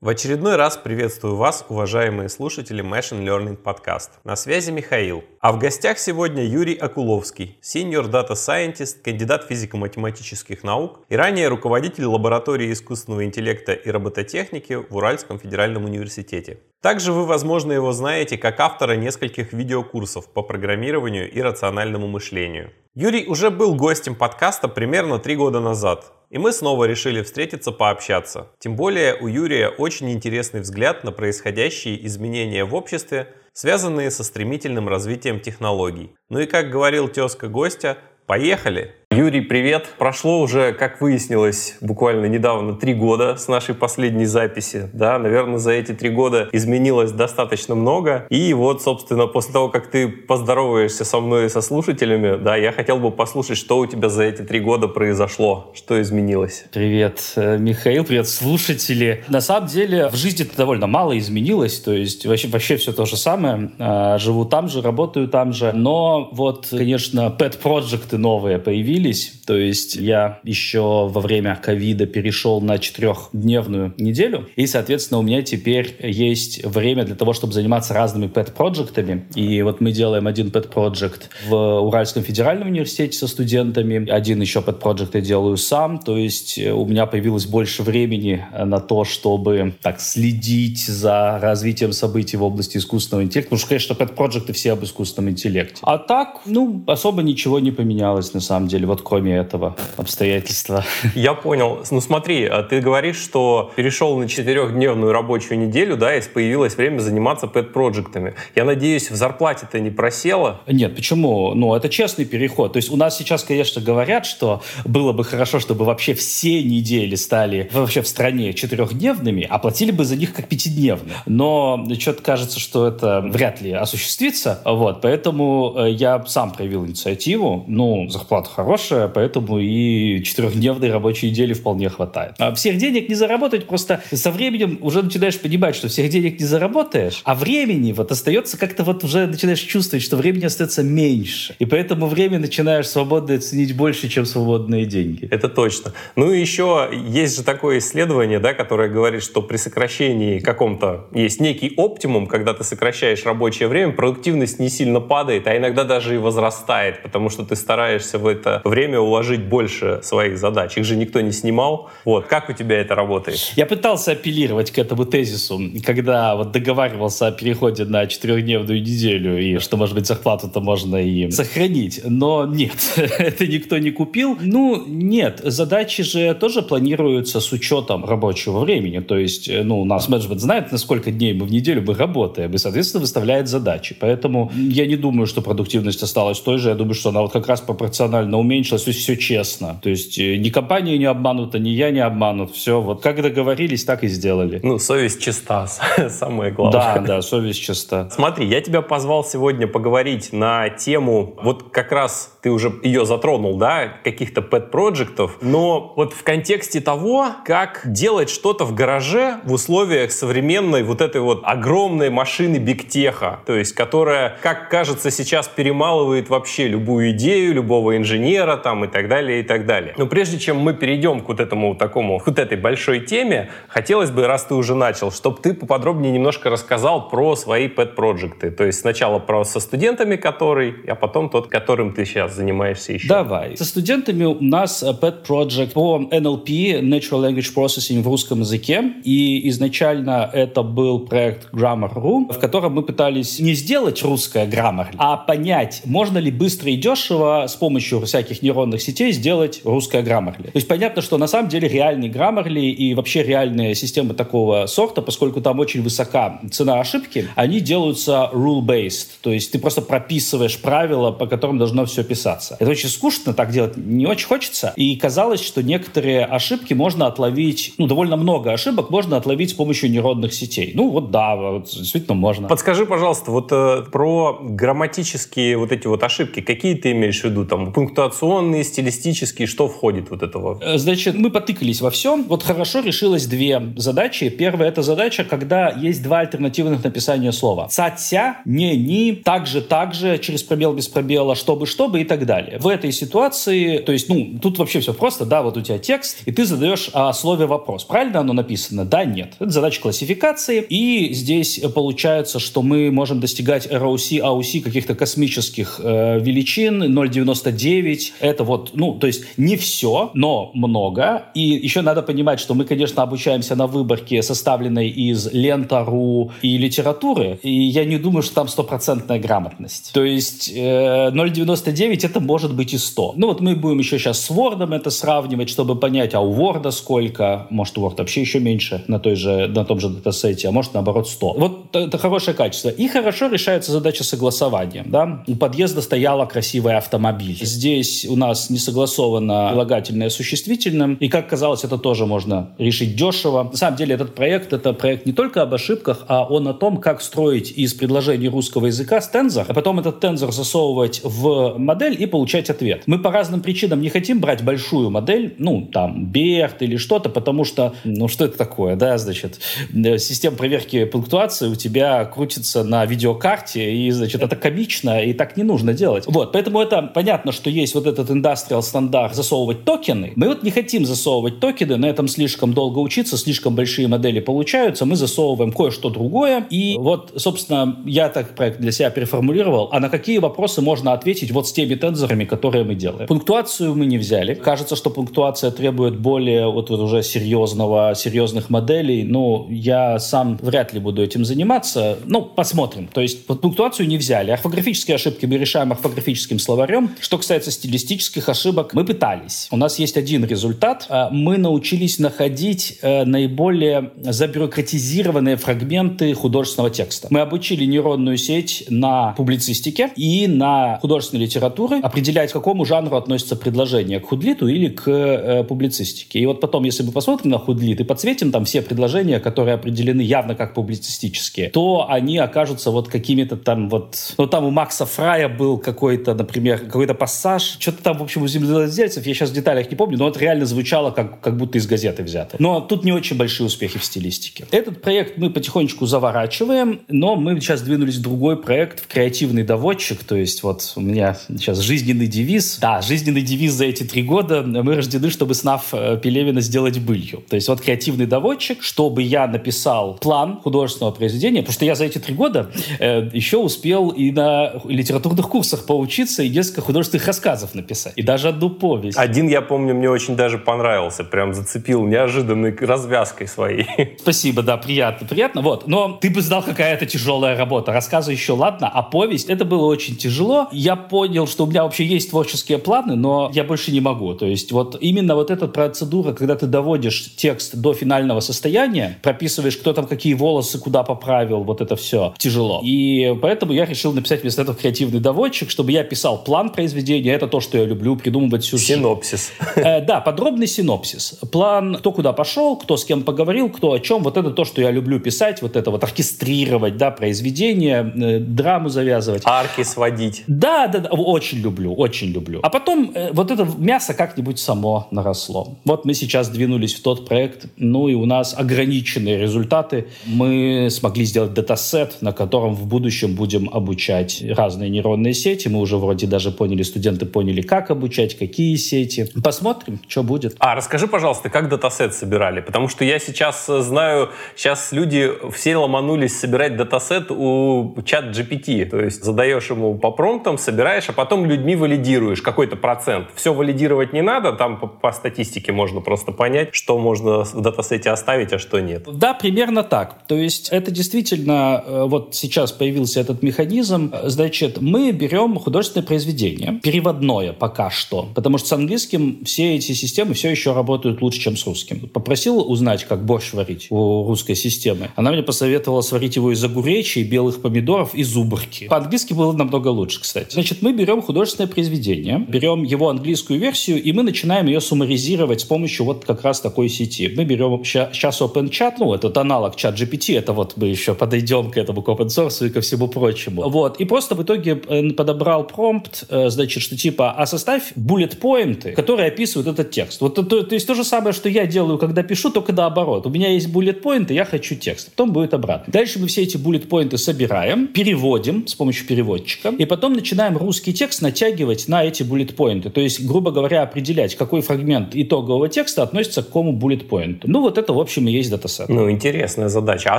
В очередной раз приветствую вас, уважаемые слушатели Machine Learning Podcast. На связи Михаил. А в гостях сегодня Юрий Акуловский, Senior Data Scientist, кандидат физико-математических наук и ранее руководитель лаборатории искусственного интеллекта и робототехники в Уральском федеральном университете. Также вы, возможно, его знаете как автора нескольких видеокурсов по программированию и рациональному мышлению. Юрий уже был гостем подкаста примерно три года назад, и мы снова решили встретиться пообщаться. Тем более у Юрия очень интересный взгляд на происходящие изменения в обществе, связанные со стремительным развитием технологий. Ну и как говорил тезка гостя, поехали! Юрий, привет! Прошло уже, как выяснилось, буквально недавно три года с нашей последней записи. Да, наверное, за эти три года изменилось достаточно много. И вот, собственно, после того, как ты поздороваешься со мной и со слушателями, да, я хотел бы послушать, что у тебя за эти три года произошло, что изменилось. Привет, э, Михаил, привет, слушатели. На самом деле в жизни довольно мало изменилось, то есть вообще, вообще все то же самое. А, живу там же, работаю там же. Но вот, конечно, pet-проекты новые появились появились. То есть я еще во время ковида перешел на четырехдневную неделю. И, соответственно, у меня теперь есть время для того, чтобы заниматься разными пэт-проектами. И вот мы делаем один пэт-проект в Уральском федеральном университете со студентами. Один еще пэт-проект я делаю сам. То есть у меня появилось больше времени на то, чтобы так следить за развитием событий в области искусственного интеллекта. Потому что, конечно, пэт-проекты все об искусственном интеллекте. А так, ну, особо ничего не поменялось на самом деле вот кроме этого обстоятельства. Я понял. Ну смотри, а ты говоришь, что перешел на четырехдневную рабочую неделю, да, и появилось время заниматься пэт-проектами. Я надеюсь, в зарплате-то не просело? Нет, почему? Ну, это честный переход. То есть у нас сейчас, конечно, говорят, что было бы хорошо, чтобы вообще все недели стали вообще в стране четырехдневными, а платили бы за них как пятидневные. Но что-то кажется, что это вряд ли осуществится. Вот, поэтому э, я сам проявил инициативу. Ну, зарплата хорошая, хорошая, поэтому и четырехдневной рабочей недели вполне хватает. А всех денег не заработать, просто со временем уже начинаешь понимать, что всех денег не заработаешь, а времени вот остается как-то вот уже начинаешь чувствовать, что времени остается меньше. И поэтому время начинаешь свободно ценить больше, чем свободные деньги. Это точно. Ну и еще есть же такое исследование, да, которое говорит, что при сокращении каком-то есть некий оптимум, когда ты сокращаешь рабочее время, продуктивность не сильно падает, а иногда даже и возрастает, потому что ты стараешься в это время уложить больше своих задач. Их же никто не снимал. Вот. Как у тебя это работает? Я пытался апеллировать к этому тезису, когда вот договаривался о переходе на четырехдневную неделю, и что, может быть, зарплату-то можно и сохранить. Но нет, это никто не купил. Ну, нет, задачи же тоже планируются с учетом рабочего времени. То есть, ну, у нас менеджмент знает, на сколько дней мы в неделю мы работаем, и, соответственно, выставляет задачи. Поэтому я не думаю, что продуктивность осталась той же. Я думаю, что она вот как раз пропорционально уменьшилась уменьшилось, то есть все честно. То есть э, ни компания не обманута, ни я не обманут. Все вот как договорились, так и сделали. Ну, совесть чиста, самое главное. Да, да, совесть чиста. Смотри, я тебя позвал сегодня поговорить на тему, вот как раз ты уже ее затронул, да, каких-то pet-проектов, но вот в контексте того, как делать что-то в гараже в условиях современной вот этой вот огромной машины бигтеха, то есть которая, как кажется, сейчас перемалывает вообще любую идею любого инженера, мира там и так далее, и так далее. Но прежде чем мы перейдем к вот этому такому, к вот этой большой теме, хотелось бы, раз ты уже начал, чтобы ты поподробнее немножко рассказал про свои pet-проекты. То есть сначала про со студентами, который, а потом тот, которым ты сейчас занимаешься еще. Давай. Со студентами у нас pet-project по NLP, Natural Language Processing в русском языке. И изначально это был проект Grammar.ru, в котором мы пытались не сделать русское Grammarly, а понять, можно ли быстро и дешево с помощью всяких этих нейронных сетей сделать русское Grammarly. То есть понятно, что на самом деле реальный Grammarly и вообще реальные системы такого сорта, поскольку там очень высока цена ошибки, они делаются rule-based. То есть ты просто прописываешь правила, по которым должно все писаться. Это очень скучно так делать, не очень хочется. И казалось, что некоторые ошибки можно отловить, ну, довольно много ошибок можно отловить с помощью нейронных сетей. Ну, вот да, вот, действительно можно. Подскажи, пожалуйста, вот э, про грамматические вот эти вот ошибки, какие ты имеешь в виду? Там пунктуационные информационные, стилистические, что входит вот этого? Э, значит, мы потыкались во всем. Вот хорошо решилось две задачи. Первая – это задача, когда есть два альтернативных написания слова. Цатся, не, ни, так же, так же, через пробел, без пробела, чтобы, чтобы и так далее. В этой ситуации, то есть, ну, тут вообще все просто, да, вот у тебя текст, и ты задаешь о слове вопрос. Правильно оно написано? Да, нет. Это задача классификации, и здесь получается, что мы можем достигать ROC, AUC каких-то космических э, величин, 0,99. Это вот, ну, то есть не все, но много. И еще надо понимать, что мы, конечно, обучаемся на выборке, составленной из лента.ру и литературы, и я не думаю, что там стопроцентная грамотность. То есть э, 0,99 это может быть и 100. Ну вот мы будем еще сейчас с Word это сравнивать, чтобы понять, а у Word сколько, может Word вообще еще меньше на, той же, на том же датасете, а может наоборот 100. Вот это хорошее качество. И хорошо решается задача согласования. Да? У подъезда стояла красивый автомобиль. Здесь у нас не согласовано прилагательное существительным. И, как казалось, это тоже можно решить дешево. На самом деле, этот проект — это проект не только об ошибках, а он о том, как строить из предложений русского языка тензор, а потом этот тензор засовывать в модель и получать ответ. Мы по разным причинам не хотим брать большую модель, ну, там, Берт или что-то, потому что, ну, что это такое, да, значит, э, система проверки пунктуации у тебя крутится на видеокарте, и, значит, это комично, и так не нужно делать. Вот, поэтому это понятно, что есть вот этот индустриал стандарт засовывать токены. Мы вот не хотим засовывать токены, на этом слишком долго учиться, слишком большие модели получаются, мы засовываем кое-что другое, и вот, собственно, я так проект для себя переформулировал, а на какие вопросы можно ответить вот с теми тензорами, которые мы делаем. Пунктуацию мы не взяли. Кажется, что пунктуация требует более вот, вот уже серьезного, серьезных моделей. Ну, я сам вряд ли буду этим заниматься. Ну, посмотрим. То есть вот пунктуацию не взяли. Орфографические ошибки мы решаем орфографическим словарем. Что касается стилистических ошибок, мы пытались. У нас есть один результат. А, мы научились находить э, наиболее забюрократизированные фрагменты художественного текста. Мы обучили нейронную сеть на публицистике и на художественной литературе определять, к какому жанру относится предложение, к худлиту или к э, публицистике. И вот потом, если мы посмотрим на худлит и подсветим там все предложения, которые определены явно как публицистические, то они окажутся вот какими-то там вот... Ну, там у Макса Фрая был какой-то, например, какой-то пассаж, что-то там, в общем, у земледельцев, я сейчас в деталях не помню, но это реально звучало как, как будто из газеты взято. Но тут не очень большие успехи в стилистике. Этот проект мы потихонечку заворачиваем, но мы сейчас двинулись в другой проект, в креативный доводчик, то есть вот у меня сейчас жизненный девиз. Да, жизненный девиз за эти три года. Мы рождены, чтобы снав э, Пелевина сделать былью. То есть вот креативный доводчик, чтобы я написал план художественного произведения, потому что я за эти три года э, еще успел и на литературных курсах поучиться, и несколько художественных рассказов написать. И даже одну повесть. Один, я помню, мне очень даже понравился. Прям зацепил неожиданной развязкой своей. Спасибо, да, приятно, приятно. Вот, но ты бы знал, какая это тяжелая работа. Рассказы еще ладно, а повесть, это было очень тяжело. Я понял, что у меня вообще есть творческие планы, но я больше не могу. То есть вот именно вот эта процедура, когда ты доводишь текст до финального состояния, прописываешь, кто там какие волосы куда поправил, вот это все тяжело. И поэтому я решил написать вместо этого креативный доводчик, чтобы я писал план произведения. Это то, что я люблю, придумывать сюжет. Синопсис. Э, да, подробный синопсис. План, кто куда пошел, кто с кем поговорил, кто о чем. Вот это то, что я люблю писать, вот это вот оркестрировать, да, произведение, э, драму завязывать. Арки сводить. Да, да, да, очень люблю, очень люблю. А потом э, вот это мясо как-нибудь само наросло. Вот мы сейчас двинулись в тот проект, ну и у нас ограниченные результаты. Мы смогли сделать датасет, на котором в будущем будем обучать разные нейронные сети. Мы уже вроде даже поняли, студенты поняли, как обучать, какие сети. Посмотрим, что будет. А расскажи, пожалуйста, как датасет собирали? Потому что я сейчас э, знаю, сейчас люди все ломанулись собирать датасет у чат GPT. То есть задаешь ему по промптам, собираешь, а потом людьми валидируешь какой-то процент. Все валидировать не надо, там по, по статистике можно просто понять, что можно в датасете оставить, а что нет. Да, примерно так. То есть это действительно, э, вот сейчас появился этот механизм. Значит, мы берем художественное произведение, переводное пока что, потому что с английским все эти системы все еще работают лучше, чем с русским. Попросил узнать, как борщ варить у русской системы. Она мне посоветовала сварить его из огуречей, белых помидоров и зубрки. По-английски было намного лучше, кстати. Значит, мы берем художественное произведение, берем его английскую версию, и мы начинаем ее суммаризировать с помощью вот как раз такой сети. Мы берем сейчас OpenChat, ну, этот аналог чат GPT, это вот мы еще подойдем к этому, к open source и ко всему прочему. Вот. И просто в итоге э, подобрал промпт, э, значит, что типа а составь буллет-поинты, которые описывают этот текст. Вот то, то, есть то же самое, что я делаю, когда пишу, только наоборот. У меня есть буллет-поинты, я хочу текст. Потом будет обратно. Дальше мы все эти буллет-поинты собираем, переводим с помощью переводчика, и потом начинаем русский текст натягивать на эти буллет-поинты. То есть, грубо говоря, определять, какой фрагмент итогового текста относится к какому буллет-поинту. Ну, вот это, в общем, и есть датасет. Ну, интересная задача. А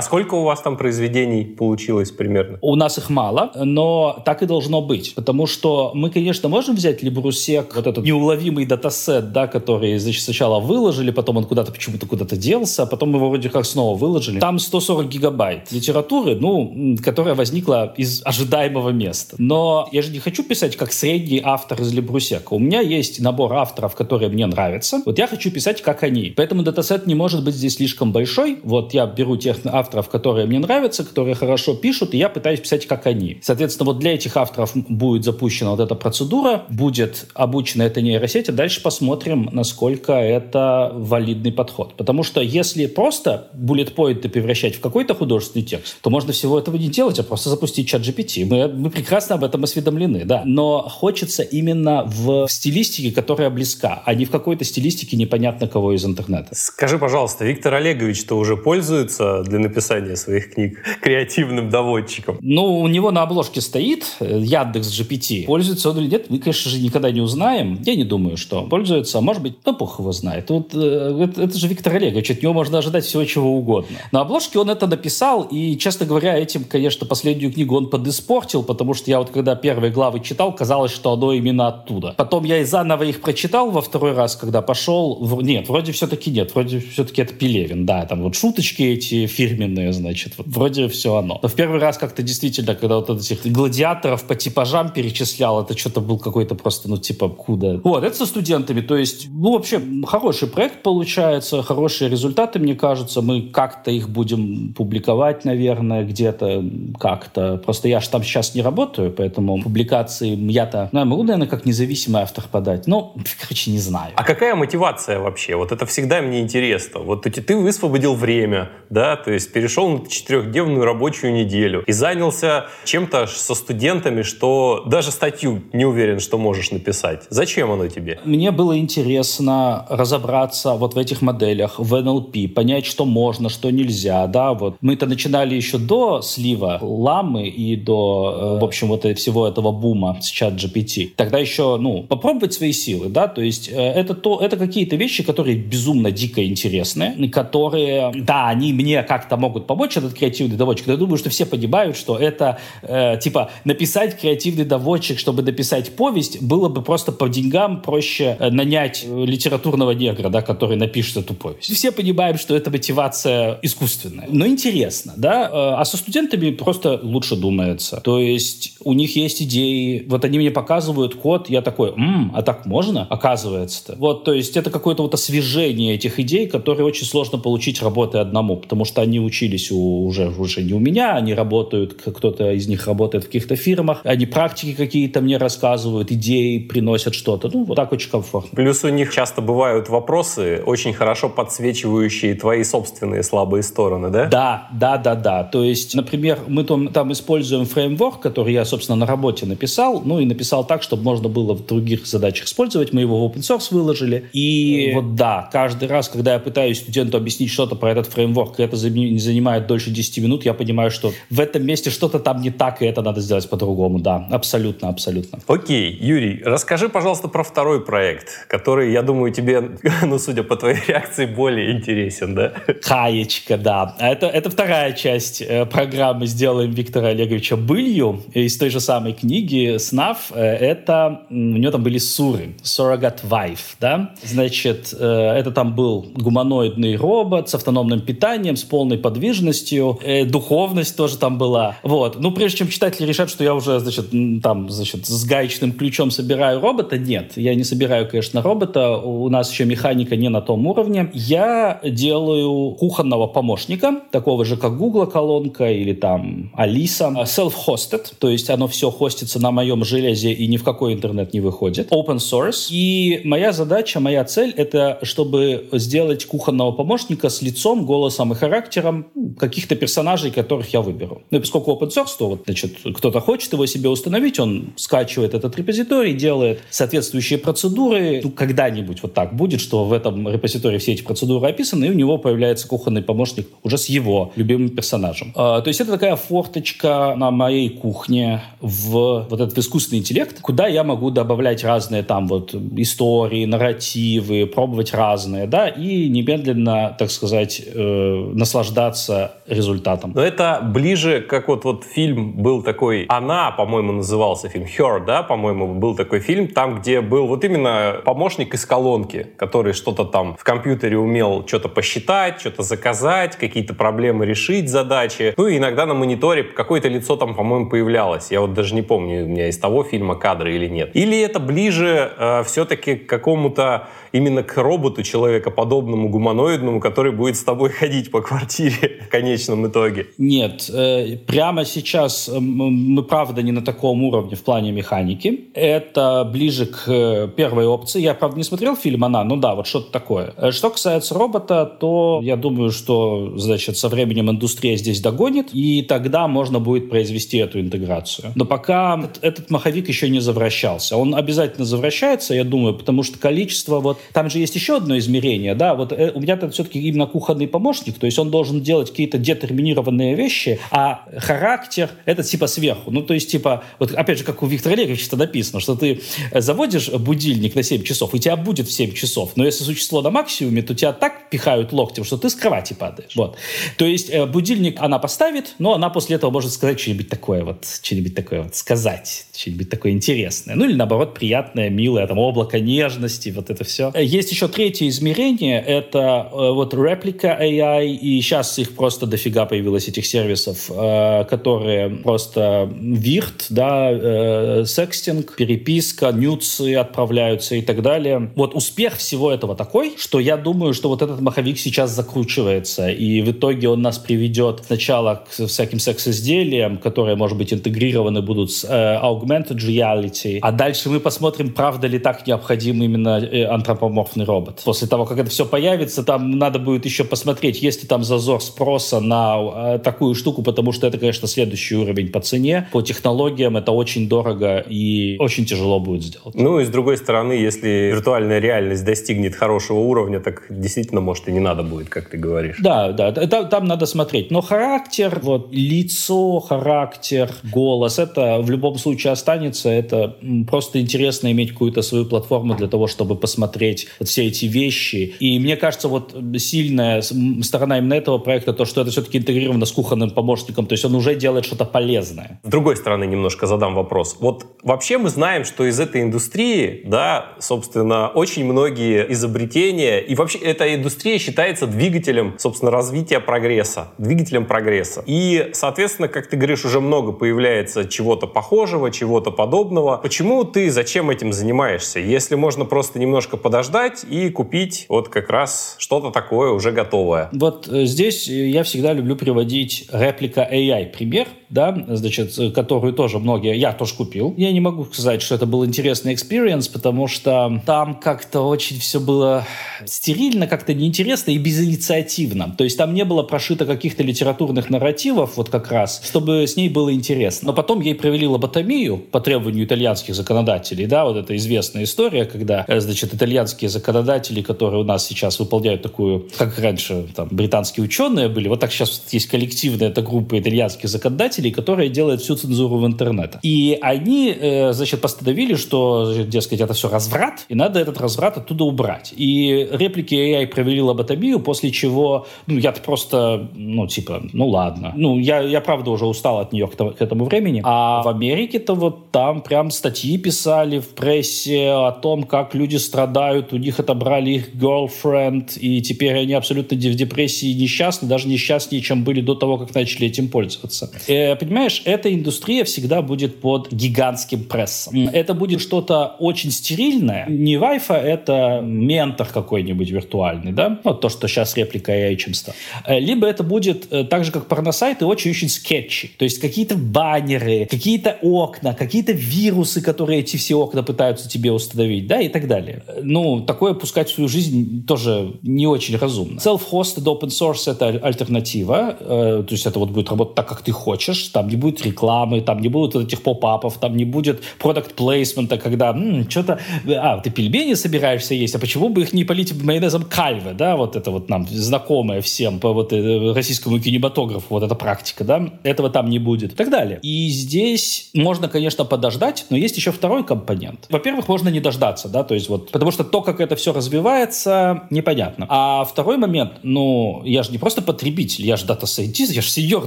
сколько у вас там произведений получилось примерно? У нас их мало, но так и должно быть. Потому что мы, конечно, можем взять Либрусек, вот этот неуловимый датасет, да, который, значит, сначала выложили, потом он куда-то почему-то куда-то делся, а потом его вроде как снова выложили. Там 140 гигабайт литературы, ну, которая возникла из ожидаемого места. Но я же не хочу писать как средний автор из Либрусека. У меня есть набор авторов, которые мне нравятся. Вот я хочу писать как они. Поэтому датасет не может быть здесь слишком большой. Вот я беру тех авторов, которые мне нравятся, которые хорошо пишут, и я пытаюсь писать как они. Соответственно, вот для этих авторов будет запущена вот эта процедура, будет обучена эта нейросеть, а дальше посмотрим, насколько это валидный подход. Потому что если просто point превращать в какой-то художественный текст, то можно всего этого не делать, а просто запустить чат GPT. Мы, мы прекрасно об этом осведомлены, да. Но хочется именно в стилистике, которая близка, а не в какой-то стилистике непонятно кого из интернета. Скажи, пожалуйста, Виктор Олегович-то уже пользуется для написания своих книг креативным доводчиком? Ну, у него на обложке стоит э, Яндекс GPT. Пользуется он или нет, мы, конечно же, никогда не узнаем. Я не думаю, что пользуется. Может быть, ну, бог его знает. Вот, э, это, это же Виктор Олегович, от него можно ожидать всего чего угодно. На обложке он это написал, и, честно говоря, этим, конечно, последнюю книгу он подиспортил, потому что я вот когда первые главы читал, казалось, что оно именно оттуда. Потом я и заново их прочитал во второй раз, когда пошел. Нет, вроде все-таки нет, вроде все-таки это Пелевин, да, там вот шуточки эти фирменные, значит, вот вроде все оно. Но в первый раз как-то действительно, когда вот этих гладиаторов по типажам перечислял, это что-то был какой-то просто, ну, типа, куда. Вот, это со студентами, то есть, ну, вообще, хороший проект получается, хорошие результаты, мне кажется, мы как-то их будем публиковать, наверное, где-то как-то. Просто я же там сейчас не работаю, поэтому публикации я-то, ну, я могу, наверное, как независимый автор подать. Ну, короче, не знаю. А какая мотивация вообще? Вот это всегда мне интересно. Вот ты, ты высвободил время, да, то есть перешел на четырехдневную рабочую неделю и занялся чем-то со студентами, что даже статью не уверен, что можешь написать. Зачем оно тебе? Мне было интересно разобраться вот в этих моделях, в NLP, понять, что можно, что нельзя, да, вот. Мы-то начинали еще до слива ламы и до, э, в общем, вот всего этого бума с чат GPT. Тогда еще, ну, попробовать свои силы, да, то есть э, это, то, это какие-то вещи, которые безумно дико интересны, которые, да, они мне как-то могут помочь, этот креативный доводчик. Я думаю, что все понимают, что это, э, типа, написать креативный доводчик, чтобы написать повесть, было бы просто по деньгам проще э, нанять э, литературного негра, да, который напишет эту повесть. Все понимаем, что это мотивация искусственная. Но интересно, да? Э, а со студентами просто лучше думается. То есть у них есть идеи, вот они мне показывают код, я такой, М, а так можно? Оказывается-то. Вот, то есть это какое-то вот освежение этих идей, которые очень сложно получить работой одному, потому что они учились у, уже, уже не у меня, они работают, кто-то из них работает в каких-то фирмах, они практики какие-то мне рассказывают, идеи приносят что-то. Ну, вот так очень комфортно. Плюс у них часто бывают вопросы, очень хорошо подсвечивающие твои собственные слабые стороны, да? Да, да, да, да. То есть, например, мы там, там используем фреймворк, который я, собственно, на работе написал, ну и написал так, чтобы можно было в других задачах использовать. Мы его в open source выложили. И вот да, каждый раз, когда я пытаюсь студенту объяснить что-то про этот фреймворк, и это занимает дольше 10 минут, я понимаю, что в этом месте что-то там не так, и это надо сделать по-другому. Да, абсолютно, абсолютно. Окей, Юрий, расскажи, пожалуйста, про второй проект, который, я думаю, тебе, ну, судя по твоей реакции, более интересен, да? Хаечка, да. Это, это вторая часть э, программы «Сделаем Виктора Олеговича былью» из той же самой книги «Снав». Э, это, у него там были суры, surrogate wife, да? Значит, э, это там был гуманоидный робот с автономным питанием, с полной подвижностью, духовность тоже там была. Вот. Ну, прежде чем читатели решат, что я уже, значит, там, значит, с гаечным ключом собираю робота, нет, я не собираю, конечно, робота, у нас еще механика не на том уровне. Я делаю кухонного помощника, такого же, как Google колонка или там Алиса, self-hosted, то есть оно все хостится на моем железе и ни в какой интернет не выходит. Open source. И моя задача, моя цель — это чтобы сделать кухонного помощника с лицом, голосом и характером каких-то персонажей, которых я выберу. Ну и поскольку open source, то вот, значит, кто-то хочет его себе установить, он скачивает этот репозиторий репозиторий делает соответствующие процедуры. Ну, когда-нибудь вот так будет, что в этом репозитории все эти процедуры описаны, и у него появляется кухонный помощник уже с его любимым персонажем. А, то есть это такая форточка на моей кухне в вот этот искусственный интеллект, куда я могу добавлять разные там вот истории, нарративы, пробовать разные, да, и немедленно, так сказать, э, наслаждаться результатом. Но это ближе, как вот, вот фильм был такой «Она», по-моему, назывался фильм «Her», да, по-моему, был такой фильм, там, где был вот именно помощник из колонки, который что-то там в компьютере умел что-то посчитать, что-то заказать, какие-то проблемы решить, задачи. Ну и иногда на мониторе какое-то лицо там, по-моему, появлялось. Я вот даже не помню, у меня из того фильма кадры или нет. Или это ближе э, все-таки к какому-то именно к роботу человекоподобному, гуманоидному, который будет с тобой ходить по квартире в конечном итоге? Нет, э, прямо сейчас э, мы, правда, не на таком уровне в плане механики. Это ближе к э, первой опции. Я, правда, не смотрел фильм «Она», ну да, вот что-то такое. Что касается робота, то я думаю, что, значит, со временем индустрия здесь догонит, и тогда можно будет произвести эту интеграцию. Но пока этот маховик еще не завращался. Он обязательно завращается, я думаю, потому что количество вот там же есть еще одно измерение, да, вот э, у меня это все-таки именно кухонный помощник, то есть он должен делать какие-то детерминированные вещи, а характер это типа сверху. Ну, то есть, типа, вот опять же, как у Виктора Олеговича написано, что ты э, заводишь будильник на 7 часов, и тебя будет в 7 часов, но если существо на максимуме, то тебя так пихают локтем, что ты с кровати падаешь. Вот. То есть э, будильник она поставит, но она после этого может сказать что-нибудь такое вот, что-нибудь такое вот сказать, что-нибудь такое интересное. Ну или наоборот, приятное, милое, там, облако нежности, вот это все. Э, есть еще третье измерение, это э, вот реплика AI, и сейчас их просто дофига появилось, этих сервисов, э, которые просто вирт, да, секстинг, переписка, нюцы отправляются и так далее. Вот успех всего этого такой, что я думаю, что вот этот маховик сейчас закручивается, и в итоге он нас приведет сначала к всяким секс-изделиям, которые, может быть, интегрированы будут с augmented reality, а дальше мы посмотрим, правда ли так необходим именно антропология антропоморфный робот. После того, как это все появится, там надо будет еще посмотреть, есть ли там зазор спроса на э, такую штуку, потому что это, конечно, следующий уровень по цене. По технологиям это очень дорого и очень тяжело будет сделать. Ну и с другой стороны, если виртуальная реальность достигнет хорошего уровня, так действительно, может, и не надо будет, как ты говоришь. Да, да, это, там надо смотреть. Но характер, вот лицо, характер, голос, это в любом случае останется. Это просто интересно иметь какую-то свою платформу для того, чтобы посмотреть смотреть вот все эти вещи. И мне кажется, вот сильная сторона именно этого проекта, то, что это все-таки интегрировано с кухонным помощником, то есть он уже делает что-то полезное. С другой стороны, немножко задам вопрос. Вот вообще мы знаем, что из этой индустрии, да, собственно, очень многие изобретения, и вообще эта индустрия считается двигателем, собственно, развития прогресса, двигателем прогресса. И, соответственно, как ты говоришь, уже много появляется чего-то похожего, чего-то подобного. Почему ты, зачем этим занимаешься? Если можно просто немножко подождать подождать и купить вот как раз что-то такое уже готовое. Вот э, здесь я всегда люблю приводить Replika AI пример, да, значит, которую тоже многие, я тоже купил. Я не могу сказать, что это был интересный experience, потому что там как-то очень все было стерильно, как-то неинтересно и безинициативно. То есть там не было прошито каких-то литературных нарративов, вот как раз, чтобы с ней было интересно. Но потом ей провели лоботомию по требованию итальянских законодателей, да, вот эта известная история, когда, э, значит, итальянцы британские законодатели, которые у нас сейчас выполняют такую, как раньше там британские ученые были, вот так сейчас есть коллективная эта группа итальянских законодателей, которая делает всю цензуру в интернете. И они, э, значит, постановили, что, дескать, это все разврат, и надо этот разврат оттуда убрать. И реплики AI провели лоботомию, после чего, ну, я-то просто, ну, типа, ну, ладно. Ну, я, я правда уже устал от нее к, к этому времени. А в Америке-то вот там прям статьи писали в прессе о том, как люди страдают умирают, у них отобрали их girlfriend, и теперь они абсолютно в депрессии несчастны, даже несчастнее, чем были до того, как начали этим пользоваться. Э, понимаешь, эта индустрия всегда будет под гигантским прессом. Это будет что-то очень стерильное. Не Wi-Fi, это ментор какой-нибудь виртуальный, да? вот то, что сейчас реплика AI чем стал. Э, либо это будет э, так же, как порносайты, очень-очень скетчи. То есть какие-то баннеры, какие-то окна, какие-то вирусы, которые эти все окна пытаются тебе установить, да, и так далее. Ну, такое пускать в свою жизнь тоже не очень разумно. Self-hosted open source — это альтернатива. Э, то есть это вот будет работать так, как ты хочешь. Там не будет рекламы, там не будет этих поп-апов, там не будет продукт плейсмента, когда что-то... А, ты пельмени собираешься есть, а почему бы их не полить майонезом кальве, да, вот это вот нам знакомое всем по вот э, российскому кинематографу, вот эта практика, да, этого там не будет и так далее. И здесь можно, конечно, подождать, но есть еще второй компонент. Во-первых, можно не дождаться, да, то есть вот, потому что то, как это все развивается, непонятно. А второй момент, ну, я же не просто потребитель, я же data scientist, я же senior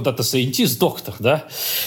data scientist, доктор, да,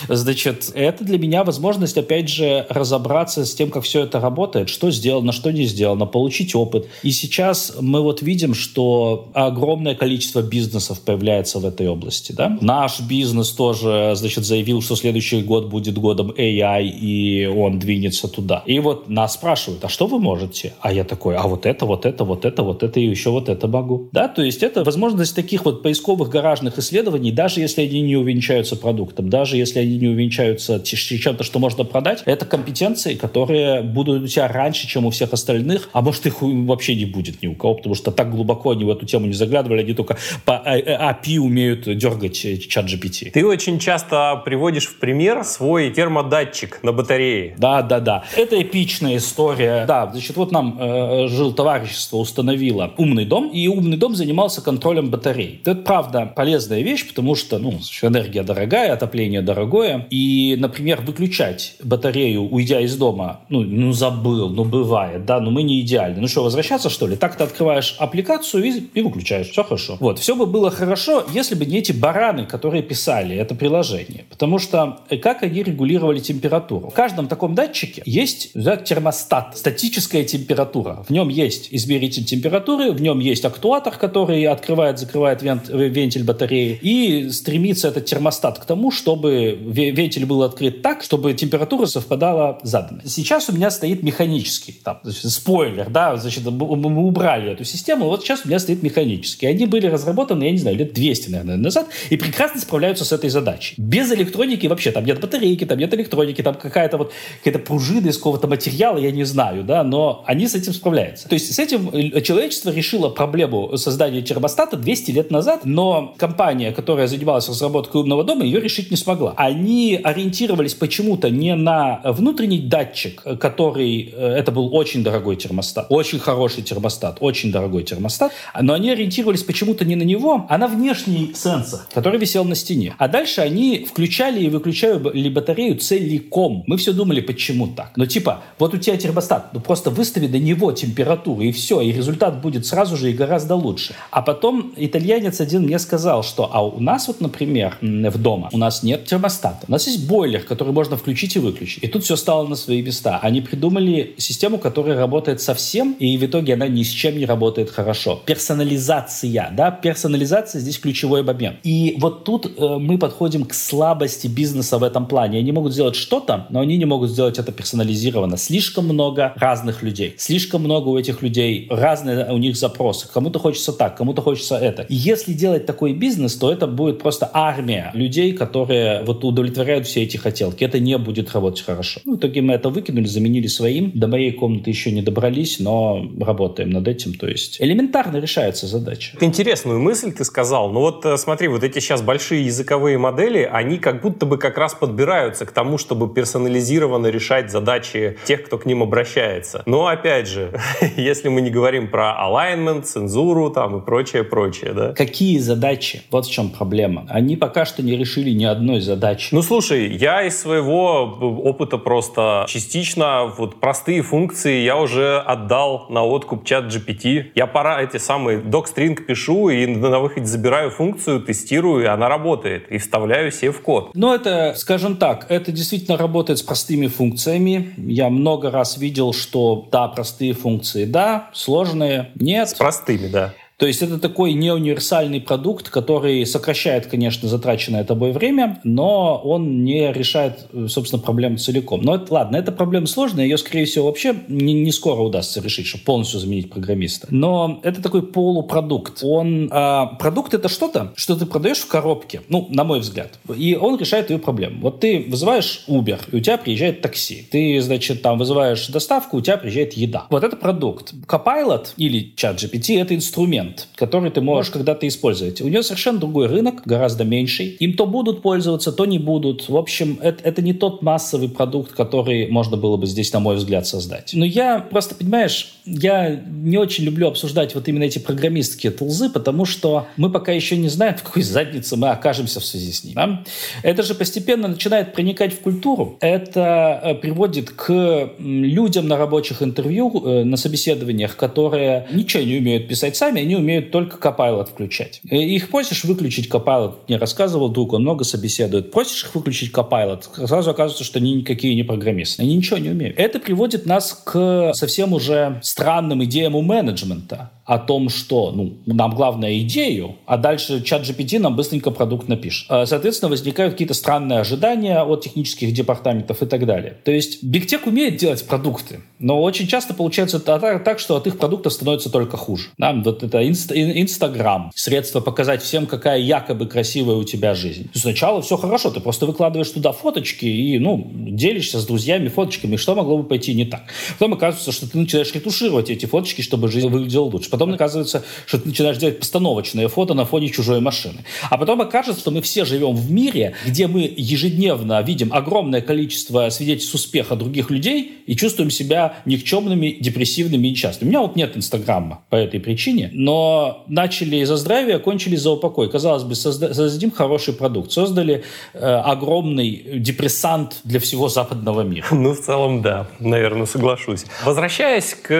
значит, это для меня возможность, опять же, разобраться с тем, как все это работает, что сделано, что не сделано, получить опыт. И сейчас мы вот видим, что огромное количество бизнесов появляется в этой области, да. Наш бизнес тоже, значит, заявил, что следующий год будет годом AI, и он двинется туда. И вот нас спрашивают, а что вы можете? А я такой, а вот это, вот это, вот это, вот это и еще вот это могу. Да, то есть это возможность таких вот поисковых гаражных исследований, даже если они не увенчаются продуктом, даже если они не увенчаются чем-то, что можно продать, это компетенции, которые будут у тебя раньше, чем у всех остальных, а может их вообще не будет ни у кого, потому что так глубоко они в эту тему не заглядывали, они только по API умеют дергать чат GPT. Ты очень часто приводишь в пример свой термодатчик на батарее. Да, да, да. Это эпичная история. Да, значит, вот нам э, жил товарищество установило умный дом, и умный дом занимался контролем батарей. Это, правда, полезная вещь, потому что, ну, энергия дорогая, отопление дорогое, и, например, выключать батарею, уйдя из дома, ну, ну забыл, ну, бывает, да, но мы не идеальны. Ну что, возвращаться, что ли? Так ты открываешь аппликацию и, и выключаешь. Все хорошо. Вот. Все бы было хорошо, если бы не эти бараны, которые писали это приложение. Потому что э, как они регулировали температуру? В каждом таком датчике есть термостат, статическая температура. В нем есть измеритель температуры, в нем есть актуатор, который открывает, закрывает вент, вентиль батареи. И стремится этот термостат к тому, чтобы вентиль был открыт так, чтобы температура совпадала заданной. Сейчас у меня стоит механический, там, значит, спойлер, да, значит, мы убрали эту систему, вот сейчас у меня стоит механический. Они были разработаны, я не знаю, лет 200, наверное, назад, и прекрасно справляются с этой задачей. Без электроники вообще, там нет батарейки, там нет электроники, там какая-то вот какая-то пружина из какого-то материала, я не знаю, да, но они с этим справляются. То есть с этим э, человечество решило проблему создания термостата 200 лет назад, но компания, которая занималась разработкой умного дома, ее решить не смогла. Они ориентировались почему-то не на внутренний датчик, который, э, это был очень дорогой термостат, очень хороший термостат, очень дорогой термостат, но они ориентировались почему-то не на него, а на внешний сенсор, который висел на стене. А дальше они включали и выключали батарею целиком. Мы все думали, почему так. Но типа, вот у тебя термостат, ну просто выстави до него температуру, и все, и результат будет сразу же и гораздо лучше. А потом итальянец один мне сказал, что а у нас вот, например, в дома, у нас нет термостата. У нас есть бойлер, который можно включить и выключить. И тут все стало на свои места. Они придумали систему, которая работает совсем, и в итоге она ни с чем не работает хорошо. Персонализация, да, персонализация здесь ключевой момент. И вот тут э, мы подходим к слабости бизнеса в этом плане. Они могут сделать что-то, но они не могут сделать это персонализированно. Слишком много разных людей. Слишком много у этих людей разные у них запросы. Кому-то хочется так, кому-то хочется это. И если делать такой бизнес, то это будет просто армия людей, которые вот удовлетворяют все эти хотелки. Это не будет работать хорошо. Ну, в итоге мы это выкинули, заменили своим. До моей комнаты еще не добрались, но работаем над этим. То есть элементарно решается задача. Интересную мысль ты сказал. Ну вот э, смотри, вот эти сейчас большие языковые модели, они как будто бы как раз подбираются к тому, чтобы персонализированно решать задачи тех, кто к ним обращается. Но опять же, если мы не говорим про alignment, цензуру там и прочее, прочее, да? Какие задачи? Вот в чем проблема. Они пока что не решили ни одной задачи. Ну слушай, я из своего опыта просто частично вот простые функции я уже отдал на откуп чат GPT. Я пора эти самые docstring пишу и на выходе забираю функцию, тестирую, и она работает. И вставляю себе в код. Ну, это, скажем так, это действительно работает с простыми функциями. Я много раз видел, что да, простые функции, да, сложные, нет. С простыми, да. То есть это такой неуниверсальный продукт, который сокращает, конечно, затраченное тобой время, но он не решает, собственно, проблему целиком. Но это, ладно, эта проблема сложная, ее, скорее всего, вообще не, не скоро удастся решить, чтобы полностью заменить программиста. Но это такой полупродукт. Он, а, продукт это что-то, что ты продаешь в коробке, ну, на мой взгляд, и он решает твою проблему. Вот ты вызываешь Uber, и у тебя приезжает такси. Ты, значит, там вызываешь доставку, у тебя приезжает еда. Вот это продукт. Copilot или чат GPT — это инструмент, который ты можешь когда-то использовать. У него совершенно другой рынок, гораздо меньший. Им то будут пользоваться, то не будут. В общем, это, это не тот массовый продукт, который можно было бы здесь, на мой взгляд, создать. Но я просто, понимаешь, я не очень люблю обсуждать вот именно эти программистские тулзы, потому что мы пока еще не знаем, в какой заднице мы окажемся в связи с ним. Да? Это же постепенно начинает проникать в культуру. Это э, приводит к людям на рабочих интервью, э, на собеседованиях, которые ничего не умеют писать сами, они умеют только Copilot включать. Э, их просишь выключить Copilot, мне рассказывал друг, он много собеседует, просишь их выключить Copilot, сразу оказывается, что они никакие не программисты, они ничего не умеют. Это приводит нас к совсем уже странным идеям у менеджмента о том, что ну, нам главное идею, а дальше чат GPT нам быстренько продукт напишет. Э, соответственно, возникают какие-то странные ожидания от технических департаментов и так далее. То есть Tech умеет делать продукты, но очень часто получается так, что от их продуктов становится только хуже. Да? Вот это Инстаграм, средство показать всем, какая якобы красивая у тебя жизнь. Сначала все хорошо, ты просто выкладываешь туда фоточки и ну, делишься с друзьями фоточками, что могло бы пойти не так. Потом оказывается, что ты начинаешь ретушировать эти фоточки, чтобы жизнь выглядела лучше. Потом оказывается, что ты начинаешь делать постановочные фото на фоне чужой машины. А потом окажется, что мы все живем в мире, где мы ежедневно видим огромное количество свидетельств успеха других людей и чувствуем себя никчемными, депрессивными и несчастными. У меня вот нет Инстаграма по этой причине, но начали за здравие, кончили за упокой. Казалось бы, созда- создадим хороший продукт. Создали э, огромный депрессант для всего западного мира. Ну, в целом, да, наверное, соглашусь. Возвращаясь к